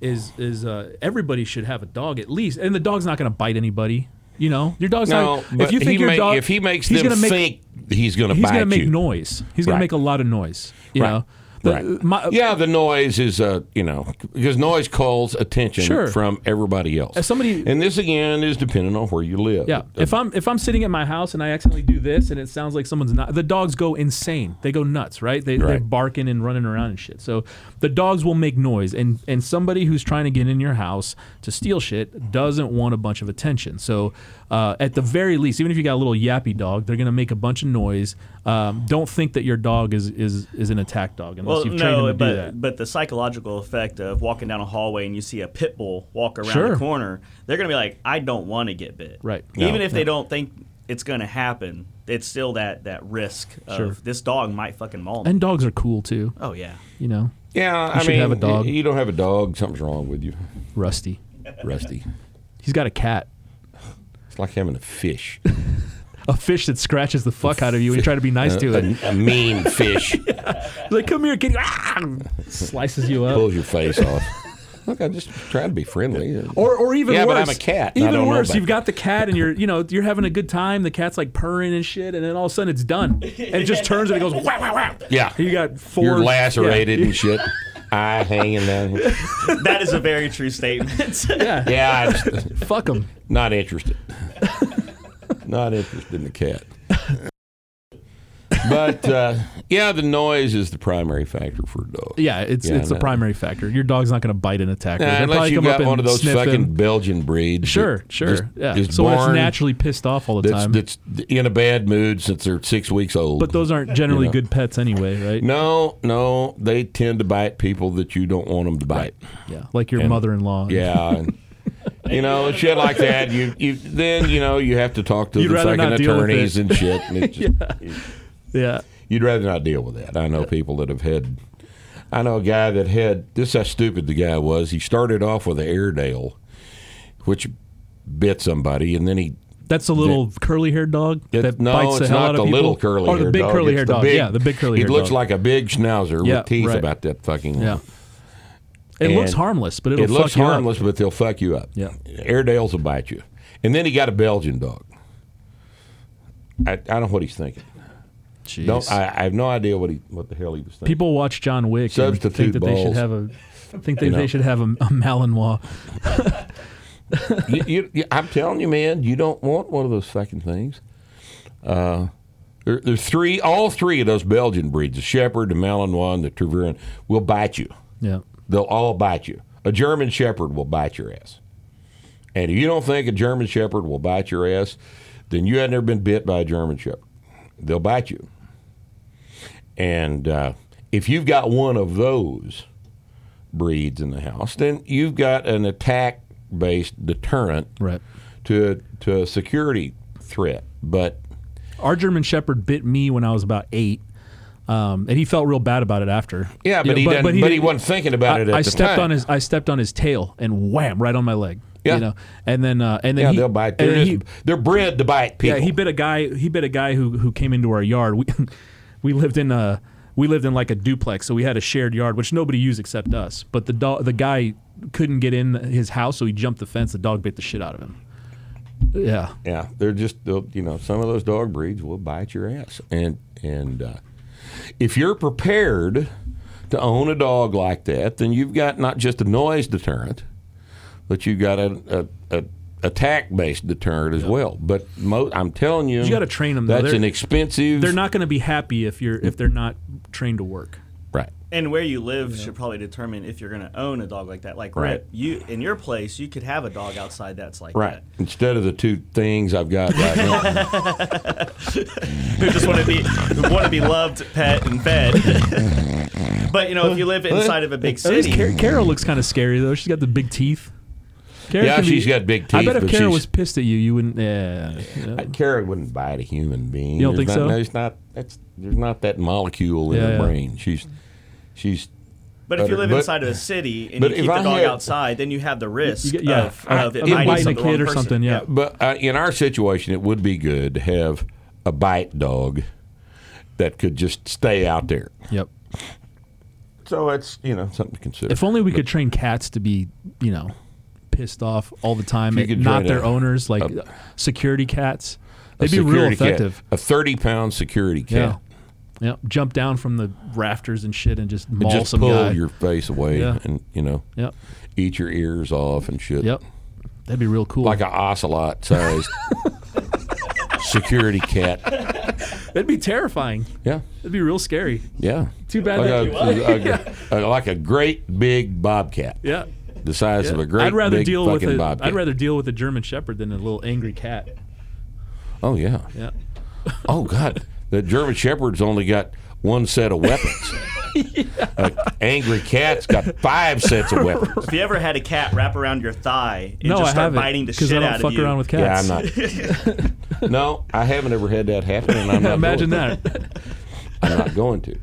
is is uh, everybody should have a dog at least, and the dog's not going to bite anybody. You know, your dog's No, not. if you think he your may- dog, if he makes he's them gonna make, think he's going to he's bite gonna make you. noise. He's going to make a lot of noise. You Right. know, The- right. my- yeah, the noise is, uh, you know, because noise calls attention Sure. from everybody else. If somebody- and this again is dependent on where you live. Yeah. If I'm if I'm sitting at my house and I accidentally do this and it sounds like someone's not the dogs go insane. They go nuts, right? They they're barking and running around and shit. So the dogs will make noise and and somebody who's trying to get in your house to steal shit doesn't want a bunch of attention. So uh, at the very least, even if you got a little yappy dog, they're gonna make a bunch of noise. Um, don't think that your dog is is is an attack dog well, you've trained no, him to but do that. but the psychological effect of walking down a hallway and you see a pit bull walk around Sure. the corner, they're gonna be like, I don't want to get bit. Right. Even No. if they don't think it's gonna happen, it's still that that risk of Sure. this dog might fucking maul me. And dogs are cool too. oh yeah. You know, Yeah, I should mean, have a dog. You don't have a dog, something's wrong with you, Rusty. Rusty. He's got a cat. It's like having a fish, *laughs* A fish that scratches the fuck out of you and you try to be nice to it. a, a mean *laughs* fish like, come here, kitty. Ah! Slices you up. pulls your face off. Look, I'm just trying to be friendly. Or, or even Yeah, worse, but I'm a cat, and I Even don't know worse, about you've got the cat and you're, you know, you're having a good time. The cat's like purring and shit, and then all of a sudden it's done, *laughs* and it just turns and it goes wow wow wow. Yeah. You got 4 You're lacerated Yeah. and shit. *laughs* Eye hanging down here. that is a very true statement. yeah. Yeah, I just, Fuck them. not interested. Not interested in the cat. But uh, yeah, the noise is the primary factor for a dog. Yeah, it's Yeah, it's the primary factor. Your dog's not going to bite an attacker. Nah, unless up got one of those fucking. Belgian breeds. Sure, sure. just- yeah. just So it's naturally pissed off all the that's, time. that's in a bad mood since they're six weeks old. but those aren't generally You know. good pets anyway, right? no, no, they tend to bite people that you don't want them to bite. Yeah, like your And- mother-in-law. Yeah. *laughs* You know, shit like that. You, you then you know you have to talk to You'd the rather fucking not deal with attorneys and shit. And *laughs* just, yeah. You'd rather not deal with that. I know people that have had. I know a guy that had. This is how stupid the guy was. He started off with an Airedale, which bit somebody, and then he. That's a little curly-haired dog It, that no, bites it's the hell not out the of people. little curly or the big curly-haired dog. big- yeah, the big curly-haired looks like a big schnauzer Yeah, with teeth right. about that fucking. yeah. It And looks harmless, but it'll it looks fuck you up. harmless, but they'll fuck you up. Yeah. Airedales will bite you, and then he got a Belgian dog. I, I don't know what he's thinking. Jeez. Don't I, I have no idea what he what the hell he was thinking. People watch John Wick and Substitute think that they should have a think they, You know. they should have a, a Malinois. you, you, you- I'm telling you, man, you don't want one of those fucking things. Uh, there, there's three, all three of those Belgian breeds, the Shepherd, the Malinois, and the Tervuren, will bite you. Yeah. They'll all bite you. A German Shepherd will bite your ass. And if you don't think a German Shepherd will bite your ass, then you have never been bit by a German Shepherd. They'll bite you. And uh, if you've got one of those breeds in the house, then you've got an attack-based deterrent Right. to to a security threat. But Our German Shepherd bit me when I was about eight. Um, and he felt real bad about it after. yeah, You but know, he didn't, but, he, didn't- wasn't thinking about I, it at I the stepped time. on his I stepped on his tail and wham right on my leg. Yeah. You know, and then uh, and then yeah, he, they'll bite. They're, just, he- they're bred to bite people. Yeah, he bit a guy. He bit a guy who who came into our yard. We *laughs* we lived in a we lived in like a duplex, so we had a shared yard which nobody used except us. But the dog, the guy couldn't get in his house, so he jumped the fence. The dog bit the shit out of him. Yeah, Yeah, they're just they'll- you know some of those dog breeds will bite your ass, and and uh, if you're prepared to own a dog like that, then you've got not just a noise deterrent, but you've got a a, a, attack-based deterrent as well. But mo- I'm telling you, You gotta train them. That's an expensive. They're not going to be happy if you're if they're not trained to work. Right. And where you live should probably determine if you're going to own a dog like that. Like Right. You in your place, you could have a dog outside that's like Right. that. Instead of the two things I've got right now. *laughs* Who just want to be want to be loved, pet, and fed. *laughs* but you know, if you live inside of a big city, Car- Carol looks kind of scary though. She's got the big teeth. Kara Yeah, can she's got big teeth. I bet if but Kara was pissed at you, you wouldn't. Yeah. yeah. Kara wouldn't bite a human being. You don't There's think not, so? There's not. That's there's not that molecule in Yeah, her yeah. brain. She's she's. but if you live but- inside of a *laughs* city and but you if keep the I dog had- outside, then you have the risk You get- yeah, of, uh, of it biting biting a some- kid or person. something, yeah. But uh, in our situation, it would be good to have a bite dog that could just stay out there. Yep. So it's you know something to consider. If only we could train cats to be, you know, pissed off all the time, If you could not their a- owners, like a- security cats. A They'd be real security cat- effective. a thirty-pound security Yeah. Yep. Jump down from the rafters and shit and just maul And just some pull guy. your face away Yeah. and you know Yep. eat your ears off and shit. Yep. That'd be real cool. Like an ocelot sized *laughs* security cat. That'd be terrifying. Yeah. That'd be real scary. Yeah. Too bad Like that a, a- *laughs* a- like a great big bobcat. Yeah. The size of a great I'd rather big deal with fucking a, bobcat. I'd rather deal with a German Shepherd than a little angry cat. oh yeah. Yeah. Oh god. *laughs* The German Shepherd's only got one set of weapons. An *laughs* angry cat's got five sets of weapons. If you ever had a cat wrap around your thigh and No, just I start haven't biting the because shit I don't out fuck of you, around with cats. Yeah. I'm not. *laughs* no, I haven't ever had that happen, and I'm not. Imagine going to. that. I'm not going to.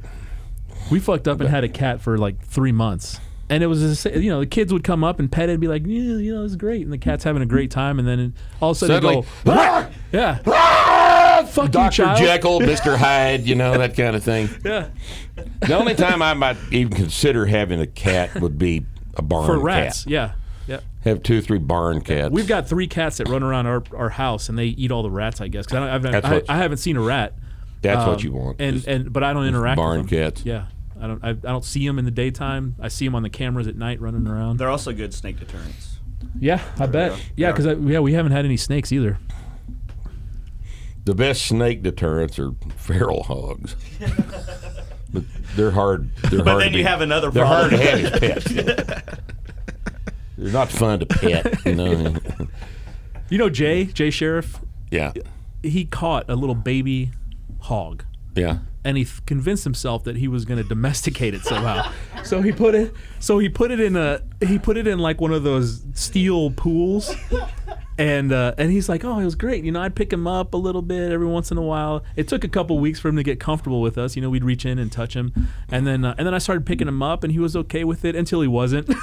we fucked up and had a cat for like three months. And it was, the sa- you know, the kids would come up and pet it and be like, yeah, you know, it's great. And the cat's having a great time. And then all of a sudden Suddenly, they go, "Ah! yeah, Fuck you, Dr. child. Jekyll, *laughs* Mr. Hyde, you know, that kind of thing. yeah. The only time I might even consider having a cat would be a barn For rats. cat. Yeah. Yeah. Have two or three barn cats. We've got three cats that run around our, our house and they eat all the rats, I guess. Because I, don't- I've not- I, I haven't seen a rat. That's what Um, you want. And, is and but I don't interact barn with them. cats. Yeah. I don't I, I don't see them in the daytime. I see them on the cameras at night running around. they're also good snake deterrents. Yeah, I bet. Yeah, because yeah, we haven't had any snakes either. The best snake deterrents are *laughs* feral hogs. but they're hard. They're But hard then to you be- have another They're hard problem. to have as pets. they're not fun to pet. You know. You know Jay, Jay Sheriff, yeah. he caught a little baby hog Yeah. and he th- convinced himself that he was going to domesticate it somehow. so he put it so he put it in a he put it in like one of those steel pools. And uh, and he's like, oh, it was great. You know, I'd pick him up a little bit every once in a while. It took a couple weeks for him to get comfortable with us. You know, we'd reach in and touch him, and then uh, and then I started picking him up, and he was okay with it until he wasn't. *laughs*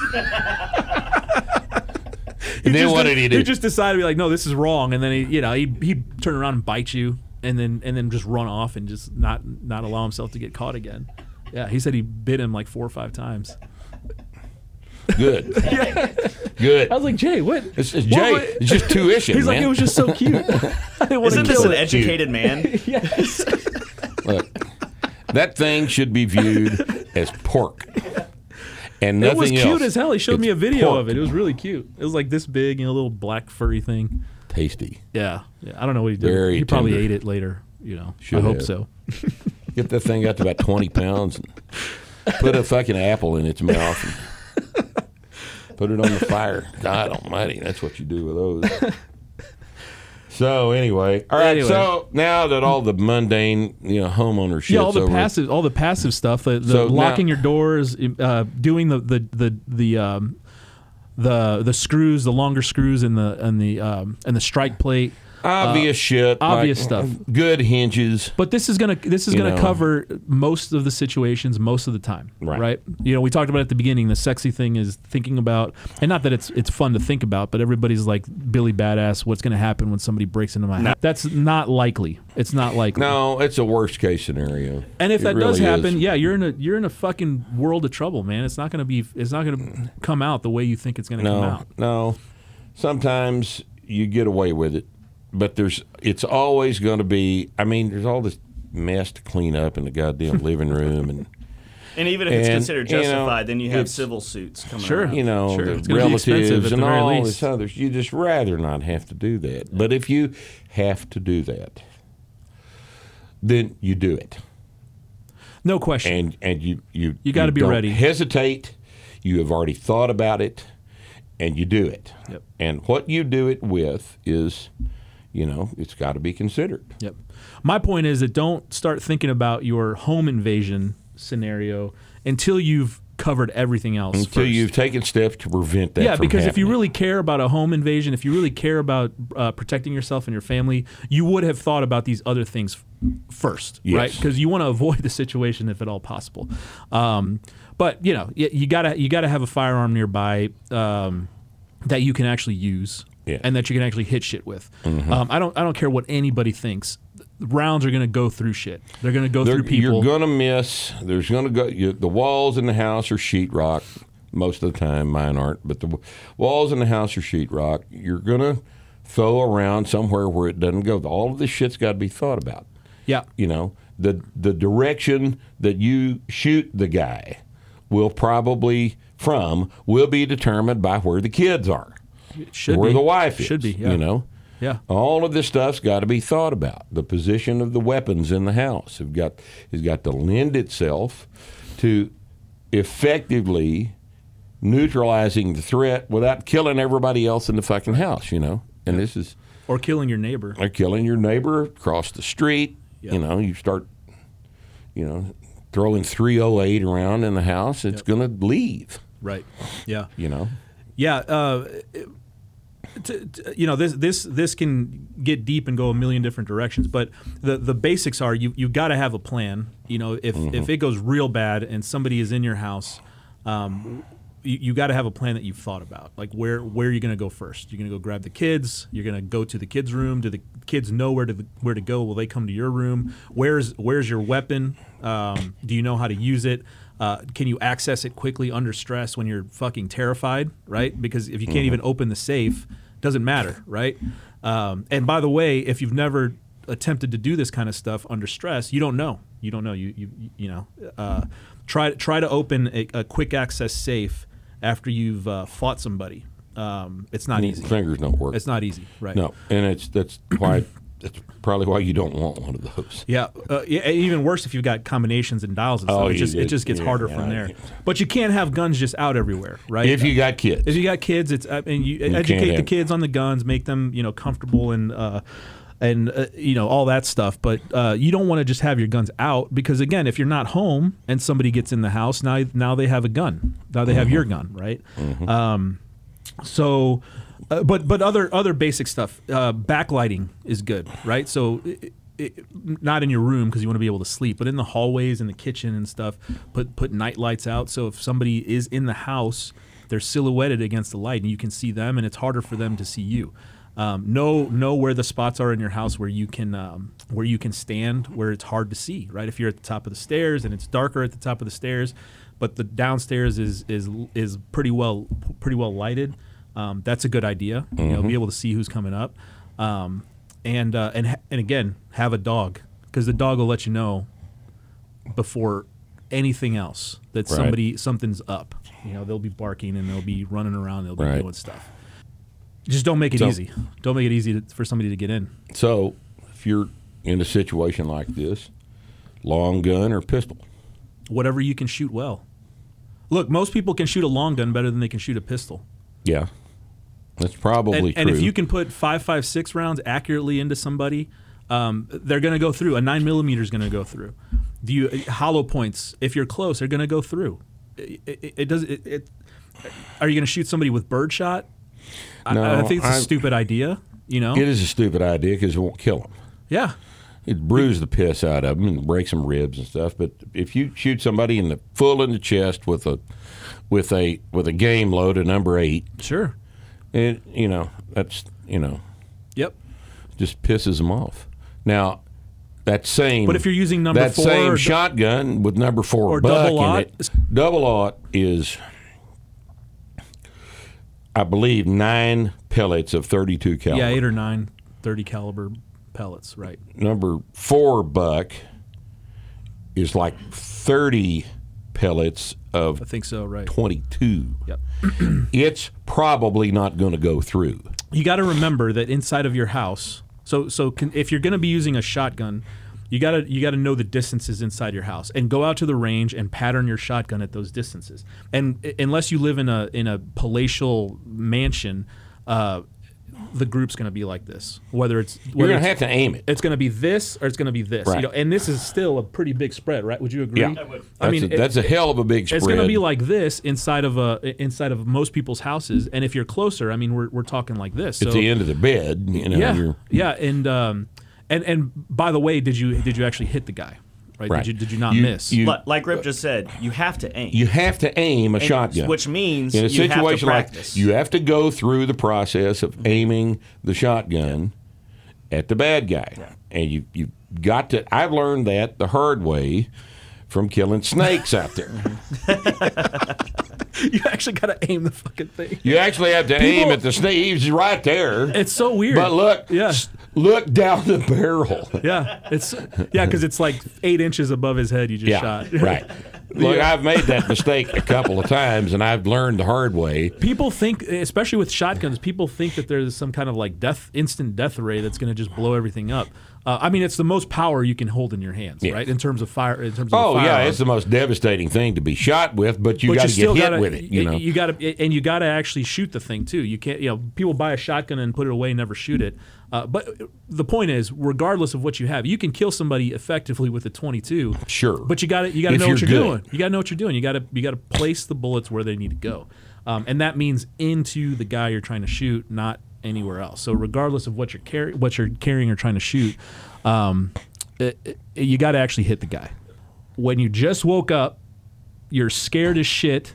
And then just what did he do? He just decided to be like, no, this is wrong, and then he, you know, he he'd turn around and bite you, and then and then just run off and just not not allow himself to get caught again. Yeah, he said he bit him like four or five times. Good. *laughs* Good. I was like, Jay, what? It's, it's Jay. what- It's just tuition, *laughs* He's man. like, it was just so cute. *laughs* I didn't Isn't this an it. educated man? yes. Look, that thing should be viewed as pork. And nothing It was cute else. as hell. He showed It's me a video pork. of it. It was really cute. It was like this big, you know, little black furry thing. Tasty. Yeah. yeah. I don't know what he did. Very he probably tender. ate it later. You know, Should I hope have. so. Get that thing up to about 20 pounds and put a fucking apple in its mouth and put it on the fire. *laughs* God almighty, that's what you do with those. *laughs* So anyway, all right. Anyway. So now that all the mundane, you know, homeowner shit's yeah, all the passive, all the passive stuff, the, the So now- locking your doors, uh, doing the the the the um, the the screws, the longer screws, and the and the um, and the strike plate. Obvious uh, shit, obvious like, stuff. good hinges. But this is gonna this is You gonna know. cover most of the situations most of the time, Right. You know, we talked about at the beginning. The sexy thing is thinking about, and not that it's it's fun to think about, but everybody's like Billy Badass. What's gonna happen when somebody breaks into my house? That's not likely. It's not likely. No, it's a worst case scenario. And if It that does happen, is. yeah, you're in a you're in a fucking world of trouble, man. It's not gonna be it's not gonna come out the way you think it's gonna come out. no. Sometimes you get away with it, but there's it's always going to be. I mean, there's all this mess to clean up in the goddamn living room, and *laughs* And even if it's And, considered you know, justified, then you have civil suits coming Sure. around. you know, Sure, the it's gonna expensive relatives and very all least. this others. You just rather not have to do that. But if you have to do that, then you do it, No question. and and you you You gotta be don't ready. Hesitate. You have already thought about it, and you do it. Yep. And what you do it with is, you know, it's got to be considered. Yep. My point is that don't start thinking about your home invasion scenario until you've covered everything else. Until first. you've taken steps to prevent that. yeah, because if you really care about a home invasion, if you really care about uh, protecting yourself and your family, you would have thought about these other things first, right? Because you want to avoid the situation if at all possible. Um, but you know, y- you gotta you gotta have a firearm nearby um, that you can actually use Yeah. and that you can actually hit shit with. Um, I don't I don't care what anybody thinks. Rounds are gonna go through shit. They're gonna go They're- through people. You're going to miss. There's going to go. You, the walls in the house are sheetrock most of the time. Mine aren't, but the walls in the house are sheetrock. You're going to throw around somewhere where it doesn't go. All of this shit's got to be thought about. yeah. You know, the the direction that you shoot the guy will probably from will be determined by where the kids are, should where be. the wife is. should be. Yeah. You know. Yeah. All of this stuff's got to be thought about. The position of the weapons in the house have got has got to lend itself to effectively neutralizing the threat without killing everybody else in the fucking house. You know, and this is Or killing your neighbor. like killing your neighbor across the street. Yep. You know, you start, you know, throwing 308 around in the house. It's going to leave. Right. Yeah. You know, Yeah, uh, t- t- you know this this this can get deep and go a million different directions, but the the basics are you you got to have a plan. You know, if if it goes real bad and somebody is in your house, um, you, you got to have a plan that you've thought about. Like where where are you going to go first? You're going to go grab the kids. You're going to go to the kids' room. Do the kids know where to where to go? Will they come to your room? Where's where's your weapon? Um, do you know how to use it? Uh, can you access it quickly under stress when you're fucking terrified, right? Because if you can't even open the safe, doesn't matter, right? Um, and by the way, if you've never attempted to do this kind of stuff under stress, you don't know. You don't know. You you you know. Uh, try try to open a, a quick access safe after you've uh, fought somebody. Um, it's not easy. fingers don't work. It's not easy, right? No, and it's that's why that's probably why you don't want one of those. Yeah, uh, yeah, even worse if you've got combinations and dials and Oh, stuff. it you just it just gets Yeah, harder yeah, from there. But you can't have guns just out everywhere, right? If you got kids, if you got kids, it's I mean, you, can't educate the kids on the guns, make them you know comfortable and uh, and uh, you know all that stuff. But uh, you don't want to just have your guns out because again, if you're not home and somebody gets in the house, now now they have a gun. Now they have your gun, right? Um, so, uh, but but other other basic stuff. Uh, backlighting is good, right? So. It, it, not in your room because you want to be able to sleep, but in the hallways and the kitchen and stuff. Put put night lights out so if somebody is in the house, they're silhouetted against the light and you can see them, and it's harder for them to see you. Um, know know where the spots are in your house where you can um, where you can stand where it's hard to see. Right, if you're at the top of the stairs and it's darker at the top of the stairs, but the downstairs is is is pretty well pretty well lighted. Um, that's a good idea. You know, be able to see who's coming up, um, and uh, and and again, have a dog because the dog will let you know before anything else that Right. somebody something's up. You know, they'll be barking and they'll be running around. They'll be Right. doing stuff. Just don't make it So- easy. Don't make it easy to, for somebody to get in. so if you're in a situation like this, long gun or pistol, Whatever you can shoot well. Look, most people can shoot a long gun better than they can shoot a pistol. yeah, that's probably and, true. and if you can put five five six rounds accurately into somebody, um, they're going to go through. A nine millimeter is going to go through. Do you hollow points? If you're close, they're going to go through. It, it, it does. It, it, are you going to shoot somebody with birdshot? I, I think it's a I- stupid idea. You know? it is a stupid idea because it won't kill them. yeah. It bruise the piss out of them and break some ribs and stuff. But if you shoot somebody in the full in the chest with a with a with a game load of number eight, Sure. It you know that's you know Yep. just pisses them off. Now that same But if you're using number that four same shotgun with number four or buck double in it, double aught is. I believe nine pellets of 32 caliber. Yeah, eight or nine 30 caliber pellets. Right. number four buck is like 30 pellets of I think so. Right. 22. Yep. *clears throat* It's probably not going to go through. you got to remember that inside of your house. So so can, if you're going to be using a shotgun, you got to you got to know the distances inside your house and go out to the range and pattern your shotgun at those distances. And unless you live in a in a palatial mansion, uh, the group's going to be like this. Whether it's You're going to have to aim it. it's going to be this or it's going to be this. Right. You know, and this is still a pretty big spread, right? Would you agree? Yeah. I mean, that's, a, it- that's a hell of a big spread. it's going to be like this inside of a inside of most people's houses, and if you're closer, I mean, we're, we're talking like this. At so, the end of the bed, you know. yeah, You're, yeah, and um, and and by the way, did you did you actually hit the guy? Right? Right. Did you did you not You- miss? you- Li- like Rip just said, you have to aim. you have to aim a And- shotgun, which means in a you have to situation like practice. you have to go through the process of Mm-hmm. aiming the shotgun at the bad guy, and you you got to. I've learned that the hard way from killing snakes out there. *laughs* *laughs* you actually got to aim the fucking thing. You actually have to People- aim at the snake. He's right there. It's so weird. But look, yeah, look down the barrel. yeah, it's yeah, because it's like eight inches above his head. You just Yeah, shot. right. Look, I've made that mistake a couple of times, and I've learned the hard way. People think, especially with shotguns, people think that there's some kind of like death, instant death ray that's going to just blow everything up. Uh, I mean, it's the most power you can hold in your hands, Yeah. right? In terms of fire, in terms of Oh yeah, it's the most devastating thing to be shot with, but you got to get hit gotta, with it. You know, you got to, and you got to actually shoot the thing too. You can't, you know, people buy a shotgun and put it away, and never shoot it. Uh, but the point is, regardless of what you have, you can kill somebody effectively with a 22. Sure. but you got to, you got to know what you're you're good. doing. You got to know what you're doing. You got to, you got to place the bullets where they need to go, um, and that means into the guy you're trying to shoot, not anywhere else. So regardless of what you're carry, what you're carrying or trying to shoot, um, it, it- you got to actually hit the guy. When you just woke up, you're scared as shit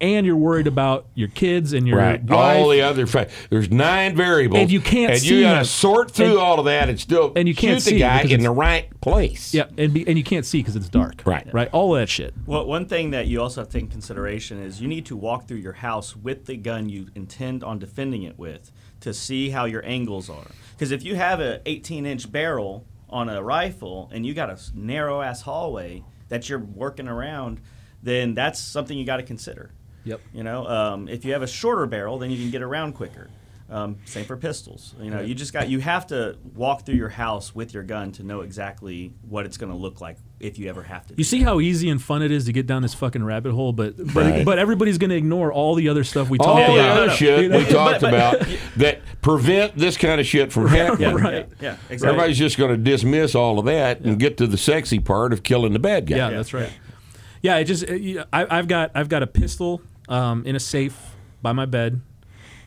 and you're worried about your kids and your right? wife. All the other fa- there's nine variables, And you can't and see you got to sort through And- all of that and still and you can't shoot see the guy in the right place. yeah, and be, and you can't see because it's dark. Right. right. All of that shit. Well, one thing that you also have to take in consideration is you need to walk through your house with the gun you intend on defending it with to see how your angles are. Because if you have an 18 inch barrel on a rifle and you got a narrow ass hallway that you're working around, then that's something you got to consider. Yep. You know, um, if you have a shorter barrel, then you can get around quicker. Um, same for pistols. You know, you just got you have to walk through your house with your gun to know exactly what it's going to look like if you ever have to. You do see how easy and fun it is to get down this fucking rabbit hole, but but, Right. but everybody's going to ignore all the other stuff we All talked the about. other no, no. shit You know? we talked But- but- about that prevent this kind of shit from happening. Right. Yeah, exactly. Everybody's just going to dismiss all of that and get to the sexy part of killing the bad guy. Yeah, that's right. Yeah, it just you know, I, I've got I've got a pistol um, in a safe by my bed,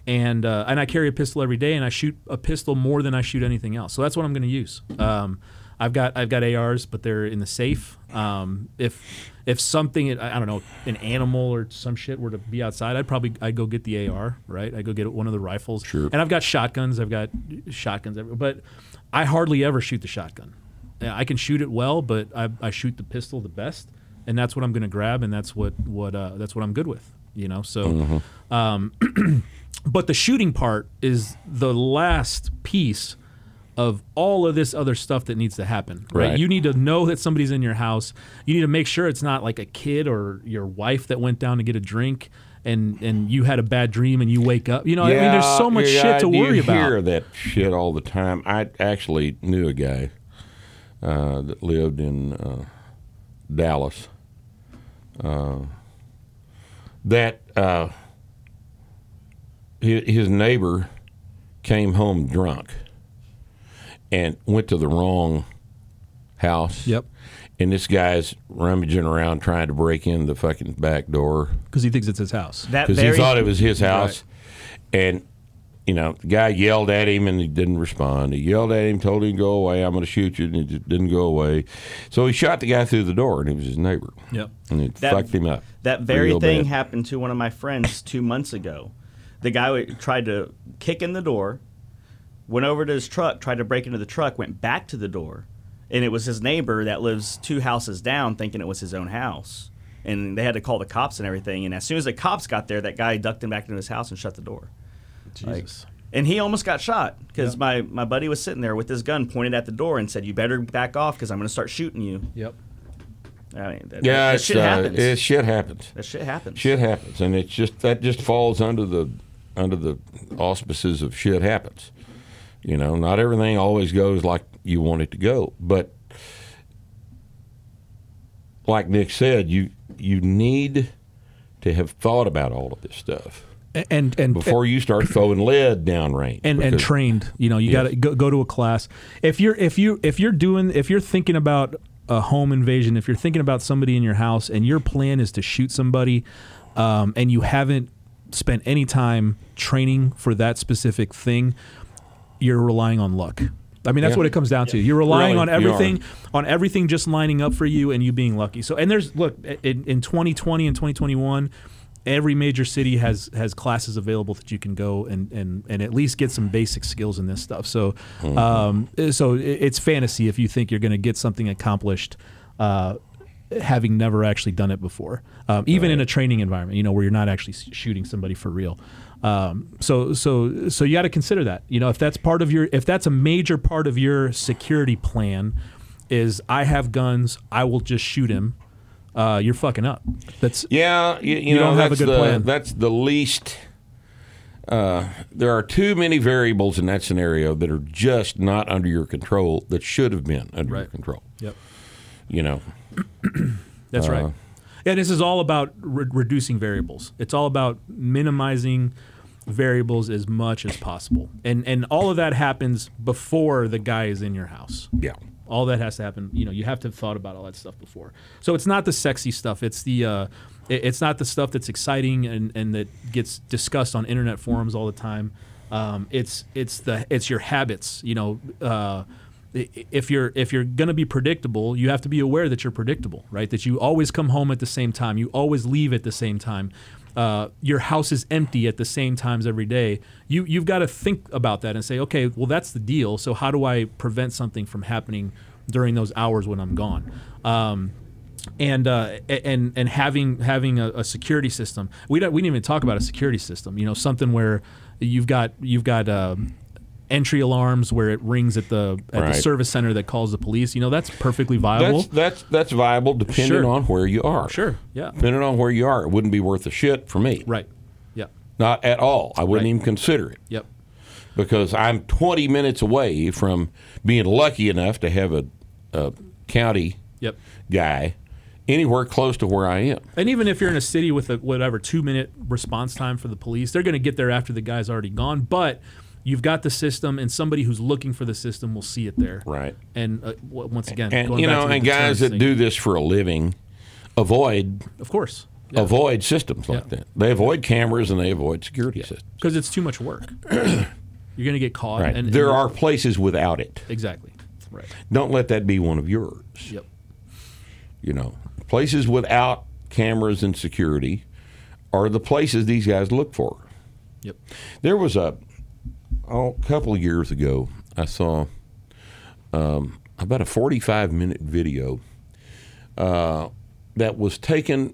and uh, and I carry a pistol every day, and I shoot a pistol more than I shoot anything else. So that's what I'm going to use. Um, I've got I've got ARs, but they're in the safe. Um, if if something I don't know an animal or some shit were to be outside, I'd probably I'd go get the AR. Right, I would go get one of the rifles. Sure. And I've got shotguns. I've got shotguns, but I hardly ever shoot the shotgun. I can shoot it well, but I, I shoot the pistol the best, and that's what I'm going to grab, and that's what what uh, that's what I'm good with. You know, so. Um, *clears throat* but the shooting part is the last piece of all of this other stuff that needs to happen. Right? Right. You need to know that somebody's in your house. You need to make sure it's not like a kid or your wife that went down to get a drink. And, and you had a bad dream and you wake up. You know, I mean, there's so much yeah, shit to worry hear about. that shit all the time. I actually knew a guy uh, that lived in uh, Dallas. Uh, that uh, his, his neighbor came home drunk and went to the wrong house. Yep. And this guy's rummaging around trying to break in the fucking back door Because he thinks it's his house. that because he thought it was his house. And, you know, the guy yelled at him and he didn't respond. He yelled at him, told him to go away. I'm going to shoot you. And he just didn't go away. So he shot the guy through the door and he was his neighbor. Yep. And it That- fucked him up. That very thing bad. happened to one of my friends two months ago. The guy tried to kick in the door, went over to his truck, tried to break into the truck, went back to the door, and it was his neighbor that lives two houses down, thinking it was his own house. And they had to call the cops and everything. And as soon as the cops got there, that guy ducked him back into his house and shut the door. Jesus. And he almost got shot because my, my buddy was sitting there with his gun pointed at the door and said, "You better back off because I'm going to start shooting you." Yep. I mean, that, Yeah, that it's, shit uh, happens. it, shit happens. that shit happens. Shit happens, and it's just that just falls under the under the auspices of shit happens. You know, not everything always goes like you want it to go, but like Nick said, you you need to have thought about all of this stuff and and before you start throwing lead down range. and and trained. You know, you Yes. got to go, go to a class. If you're if you if you're doing if you're thinking about a home invasion, if you're thinking about somebody in your house, and your plan is to shoot somebody, um, and you haven't spent any time training for that specific thing, you're relying on luck. I mean, that's Yeah. what it comes down to. You're relying Really, on everything, on everything just lining up for you and you being lucky. So, and there's look in, in 2020 and 2021, every major city has has classes available that you can go and and and at least get some basic skills in this stuff. So, um, so it's fantasy if you think you're going to get something accomplished. Uh, having never actually done it before, um, even in a training environment, you know, where you're not actually shooting somebody for real. Um, so, so, so you got to consider that. You know, if that's part of your, if that's a major part of your security plan, is I have guns, I will just shoot him. Uh, you're fucking up. That's Yeah, you, you, You know don't have a good the plan. that's the least. Uh, there are too many variables in that scenario that are just not under your control that should have been under your control. yep. You know, *clears throat* That's Uh, right. Yeah, this is all about re- reducing variables. It's all about minimizing variables as much as possible, and and all of that happens before the guy is in your house. yeah. All that has to happen. You know, you have to have thought about all that stuff before. So it's not the sexy stuff. It's the uh, it- it's not the stuff that's exciting and, and that gets discussed on internet forums all the time. Um, it's it's the it's your habits. You know, uh, if you're if you're gonna be predictable, you have to be aware that you're predictable, right? That you always come home at the same time. You always leave at the same time. Uh, your house is empty at the same times every day. You you've got to think about that and say, okay, well that's the deal. So how do I prevent something from happening during those hours when I'm gone? Um, and uh, and and having having a, a security system. We don't we didn't even talk about a security system. You know, something where you've got you've got um, entry alarms where it rings at the at Right. the service center that calls the police. You know, that's perfectly viable. That's that's that's viable depending Sure. on where you are. sure. Yeah. Depending on where you are, it wouldn't be worth a shit for me. Right. Yeah. Not at all. I wouldn't Right. even consider it Yep. because I'm 20 minutes away from being lucky enough to have a, a county Yep. guy anywhere close to where I am. And even if you're in a city with a whatever two minute response time for the police, they're going to get there after the guy's already gone. But you've got the system, and somebody who's looking for the system will see it there. Right. And uh, w- once again, And you know, and guys that thing. do this for a living avoid of course, yeah. avoid systems like Yeah. that. They avoid cameras and they avoid security systems. because it's too much work. *clears throat* you're going to get caught. Right. And, there are places without it. exactly right. Don't let that be one of yours. Yep. You know, places without cameras and security are the places these guys look for. Yep. There was a oh, a couple of years ago, I saw um, about a 45 minute video uh, that was taken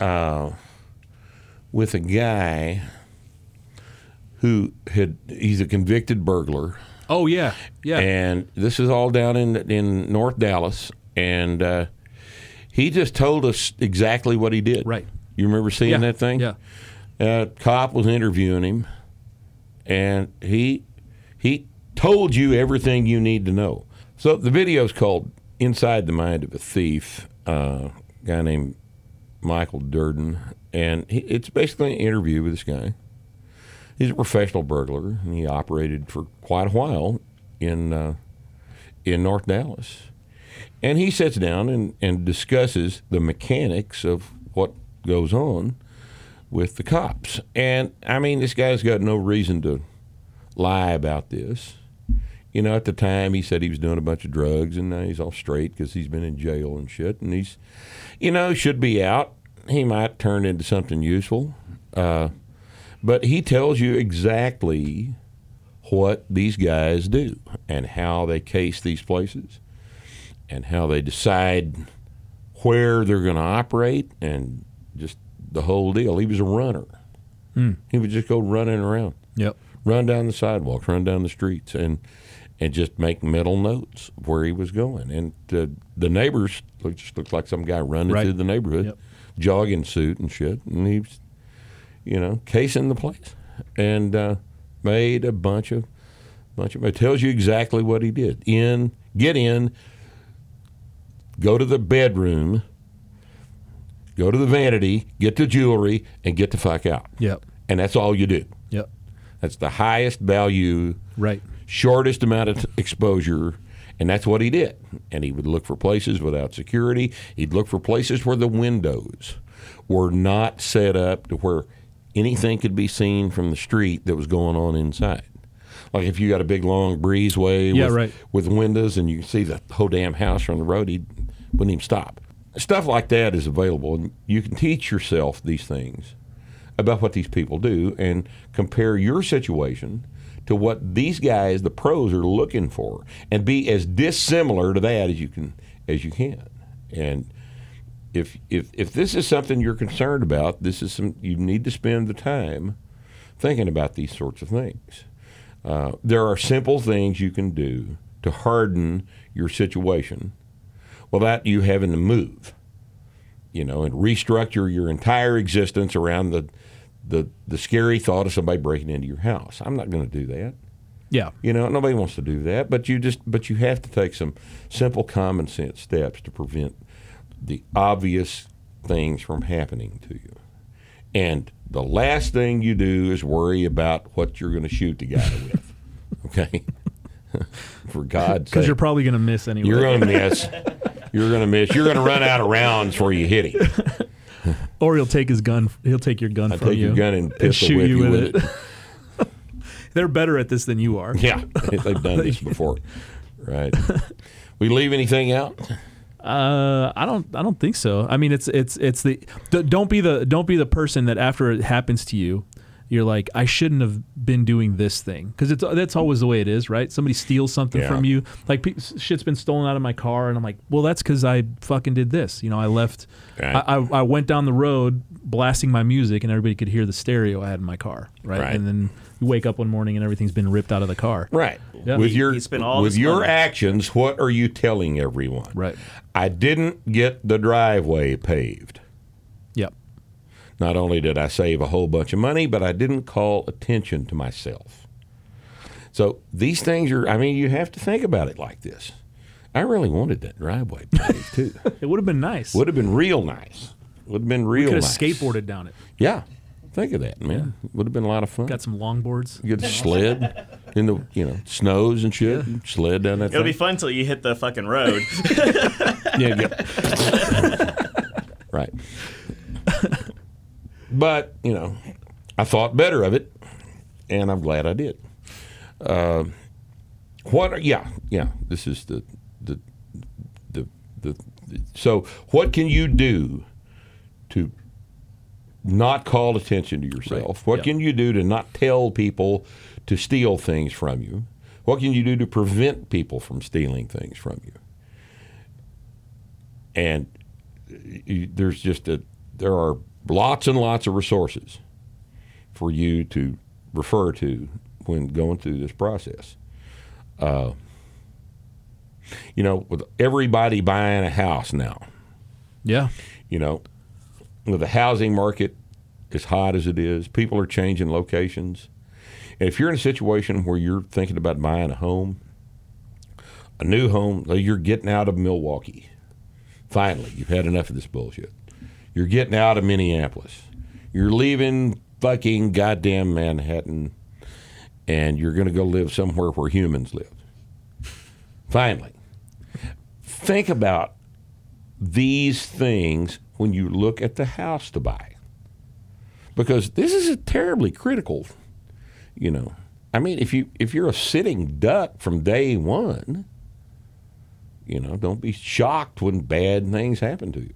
uh, with a guy who had he's a convicted burglar Oh yeah. Yeah. and this is all down in in North Dallas, and uh, he just told us exactly what he did. Right. You remember seeing yeah. that thing? Yeah. Uh, cop was interviewing him, and he he told you everything you need to know. So the video is called "Inside the Mind of a Thief." Uh, a guy named Michael Durden, and he, it's basically an interview with this guy. He's a professional burglar, and he operated for quite a while in uh, in North Dallas. And he sits down and, and discusses the mechanics of what goes on with the cops. And I mean, this guy's got no reason to lie about this. You know, at the time he said he was doing a bunch of drugs, and now he's all straight because he's been in jail and shit. And he's, you know, should be out. He might turn into something useful. Uh, but he tells you exactly what these guys do and how they case these places and how they decide where they're going to operate and the whole deal. He was a runner. He would just go running around, Yep. run down the sidewalks, run down the streets, and and just make mental notes of where he was going. And uh, the neighbors look, just looked like some guy running Right. through the neighborhood, Yep. jogging suit and shit. And he was, you know, casing the place and uh, made a bunch of bunch of. It tells you exactly what he did. In, get in, go to the bedroom, go to the vanity, get the jewelry, and get the fuck out. Yep. And that's all you do. Yep. That's the highest value, Right. shortest amount of t- exposure. And that's what he did. And he would look for places without security. He'd look for places where the windows were not set up to where anything could be seen from the street that was going on inside. Like if you got a big long breezeway Yeah, with, right. with windows and you see the whole damn house from the road, he wouldn't even stop. Stuff like that is available, and you can teach yourself these things about what these people do and compare your situation to what these guys, the pros, are looking for, and be as dissimilar to that as you can as you can. And if if if this is something you're concerned about, this is some you need to spend the time thinking about these sorts of things. Uh, there are simple things you can do to harden your situation without you having to move, you know, and restructure your entire existence around the the the scary thought of somebody breaking into your house. I'm not going to do that. Yeah. You know, nobody wants to do that, but you just but you have to take some simple common sense steps to prevent the obvious things from happening to you. And the last thing you do is worry about what you're going to shoot the guy with. *laughs* Okay? *laughs* For God's *laughs* sake. Because you're probably going to miss anyway. You're going to miss. You're going to miss. You're going to run out of rounds before you hit him. *laughs* or he'll take his gun. He'll take your gun I from take you your gun and pistol shoot you with with it. it. *laughs* They're better at this than you are. Yeah, they've done this *laughs* before, right? We leave anything out? Uh, I don't. I don't think so. I mean, it's it's it's the don't be the don't be the person that after it happens to you, you're like, I shouldn't have been doing this thing because it's that's always the way it is, right? Somebody steals something Yeah. from you, like pe- shit's been stolen out of my car, and I'm like, well, that's because I fucking did this. You know, I left. Right. I, I I went down the road blasting my music, and everybody could hear the stereo I had in my car, right? Right. And then you wake up one morning and everything's been ripped out of the car, Right. Yeah. With your he all with your money. actions, what are you telling everyone? Right. I didn't get the driveway paved. Yep. Not only did I save a whole bunch of money, but I didn't call attention to myself. So these things are I mean, you have to think about it like this. I really wanted that driveway paved too. *laughs* It would have been nice. Would have been real nice. Would have been real Could have nice. skateboarded down it. Yeah. Think of that, man. Would have been a lot of fun. Got some longboards. You get a sled in the you know snows and shit. and Sled down that. It'll be fun until you hit the fucking road. *laughs* Yeah, get- *laughs* right. But you know, I thought better of it, and I'm glad I did. Uh, what? Are, yeah, yeah. This is the the, the the the. So, what can you do to not call attention to yourself? Right. What Yeah. can you do to not tell people to steal things from you? What can you do to prevent people from stealing things from you? and there's just a there are lots and lots of resources for you to refer to when going through this process. Uh, you know, with everybody buying a house now, Yeah. you know, with the housing market as hot as it is, people are changing locations. And if you're in a situation where you're thinking about buying a home, a new home, you're getting out of Milwaukee. Finally, you've had enough of this bullshit. You're getting out of Minneapolis. You're leaving fucking goddamn Manhattan and you're going to go live somewhere where humans live. Finally, think about these things when you look at the house to buy. Because this is a terribly critical, you know. I mean, if you if you're a sitting duck from day one, you know, don't be shocked when bad things happen to you.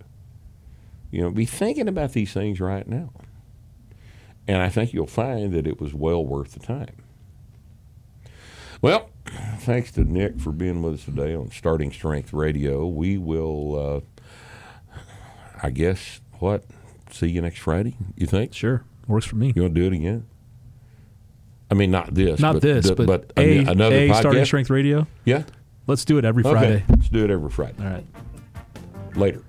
You know, be thinking about these things right now. And I think you'll find that it was well worth the time. Well, thanks to Nick for being with us today on Starting Strength Radio. We will, uh, I guess, what? See you next Friday, you think? Sure. Works for me. You want to do it again? I mean, not this. Not but, this, the- but, I a, mean, another a podcast. starting strength radio. Yeah. Let's do it every Okay. Friday. Let's do it every Friday. All right. Later.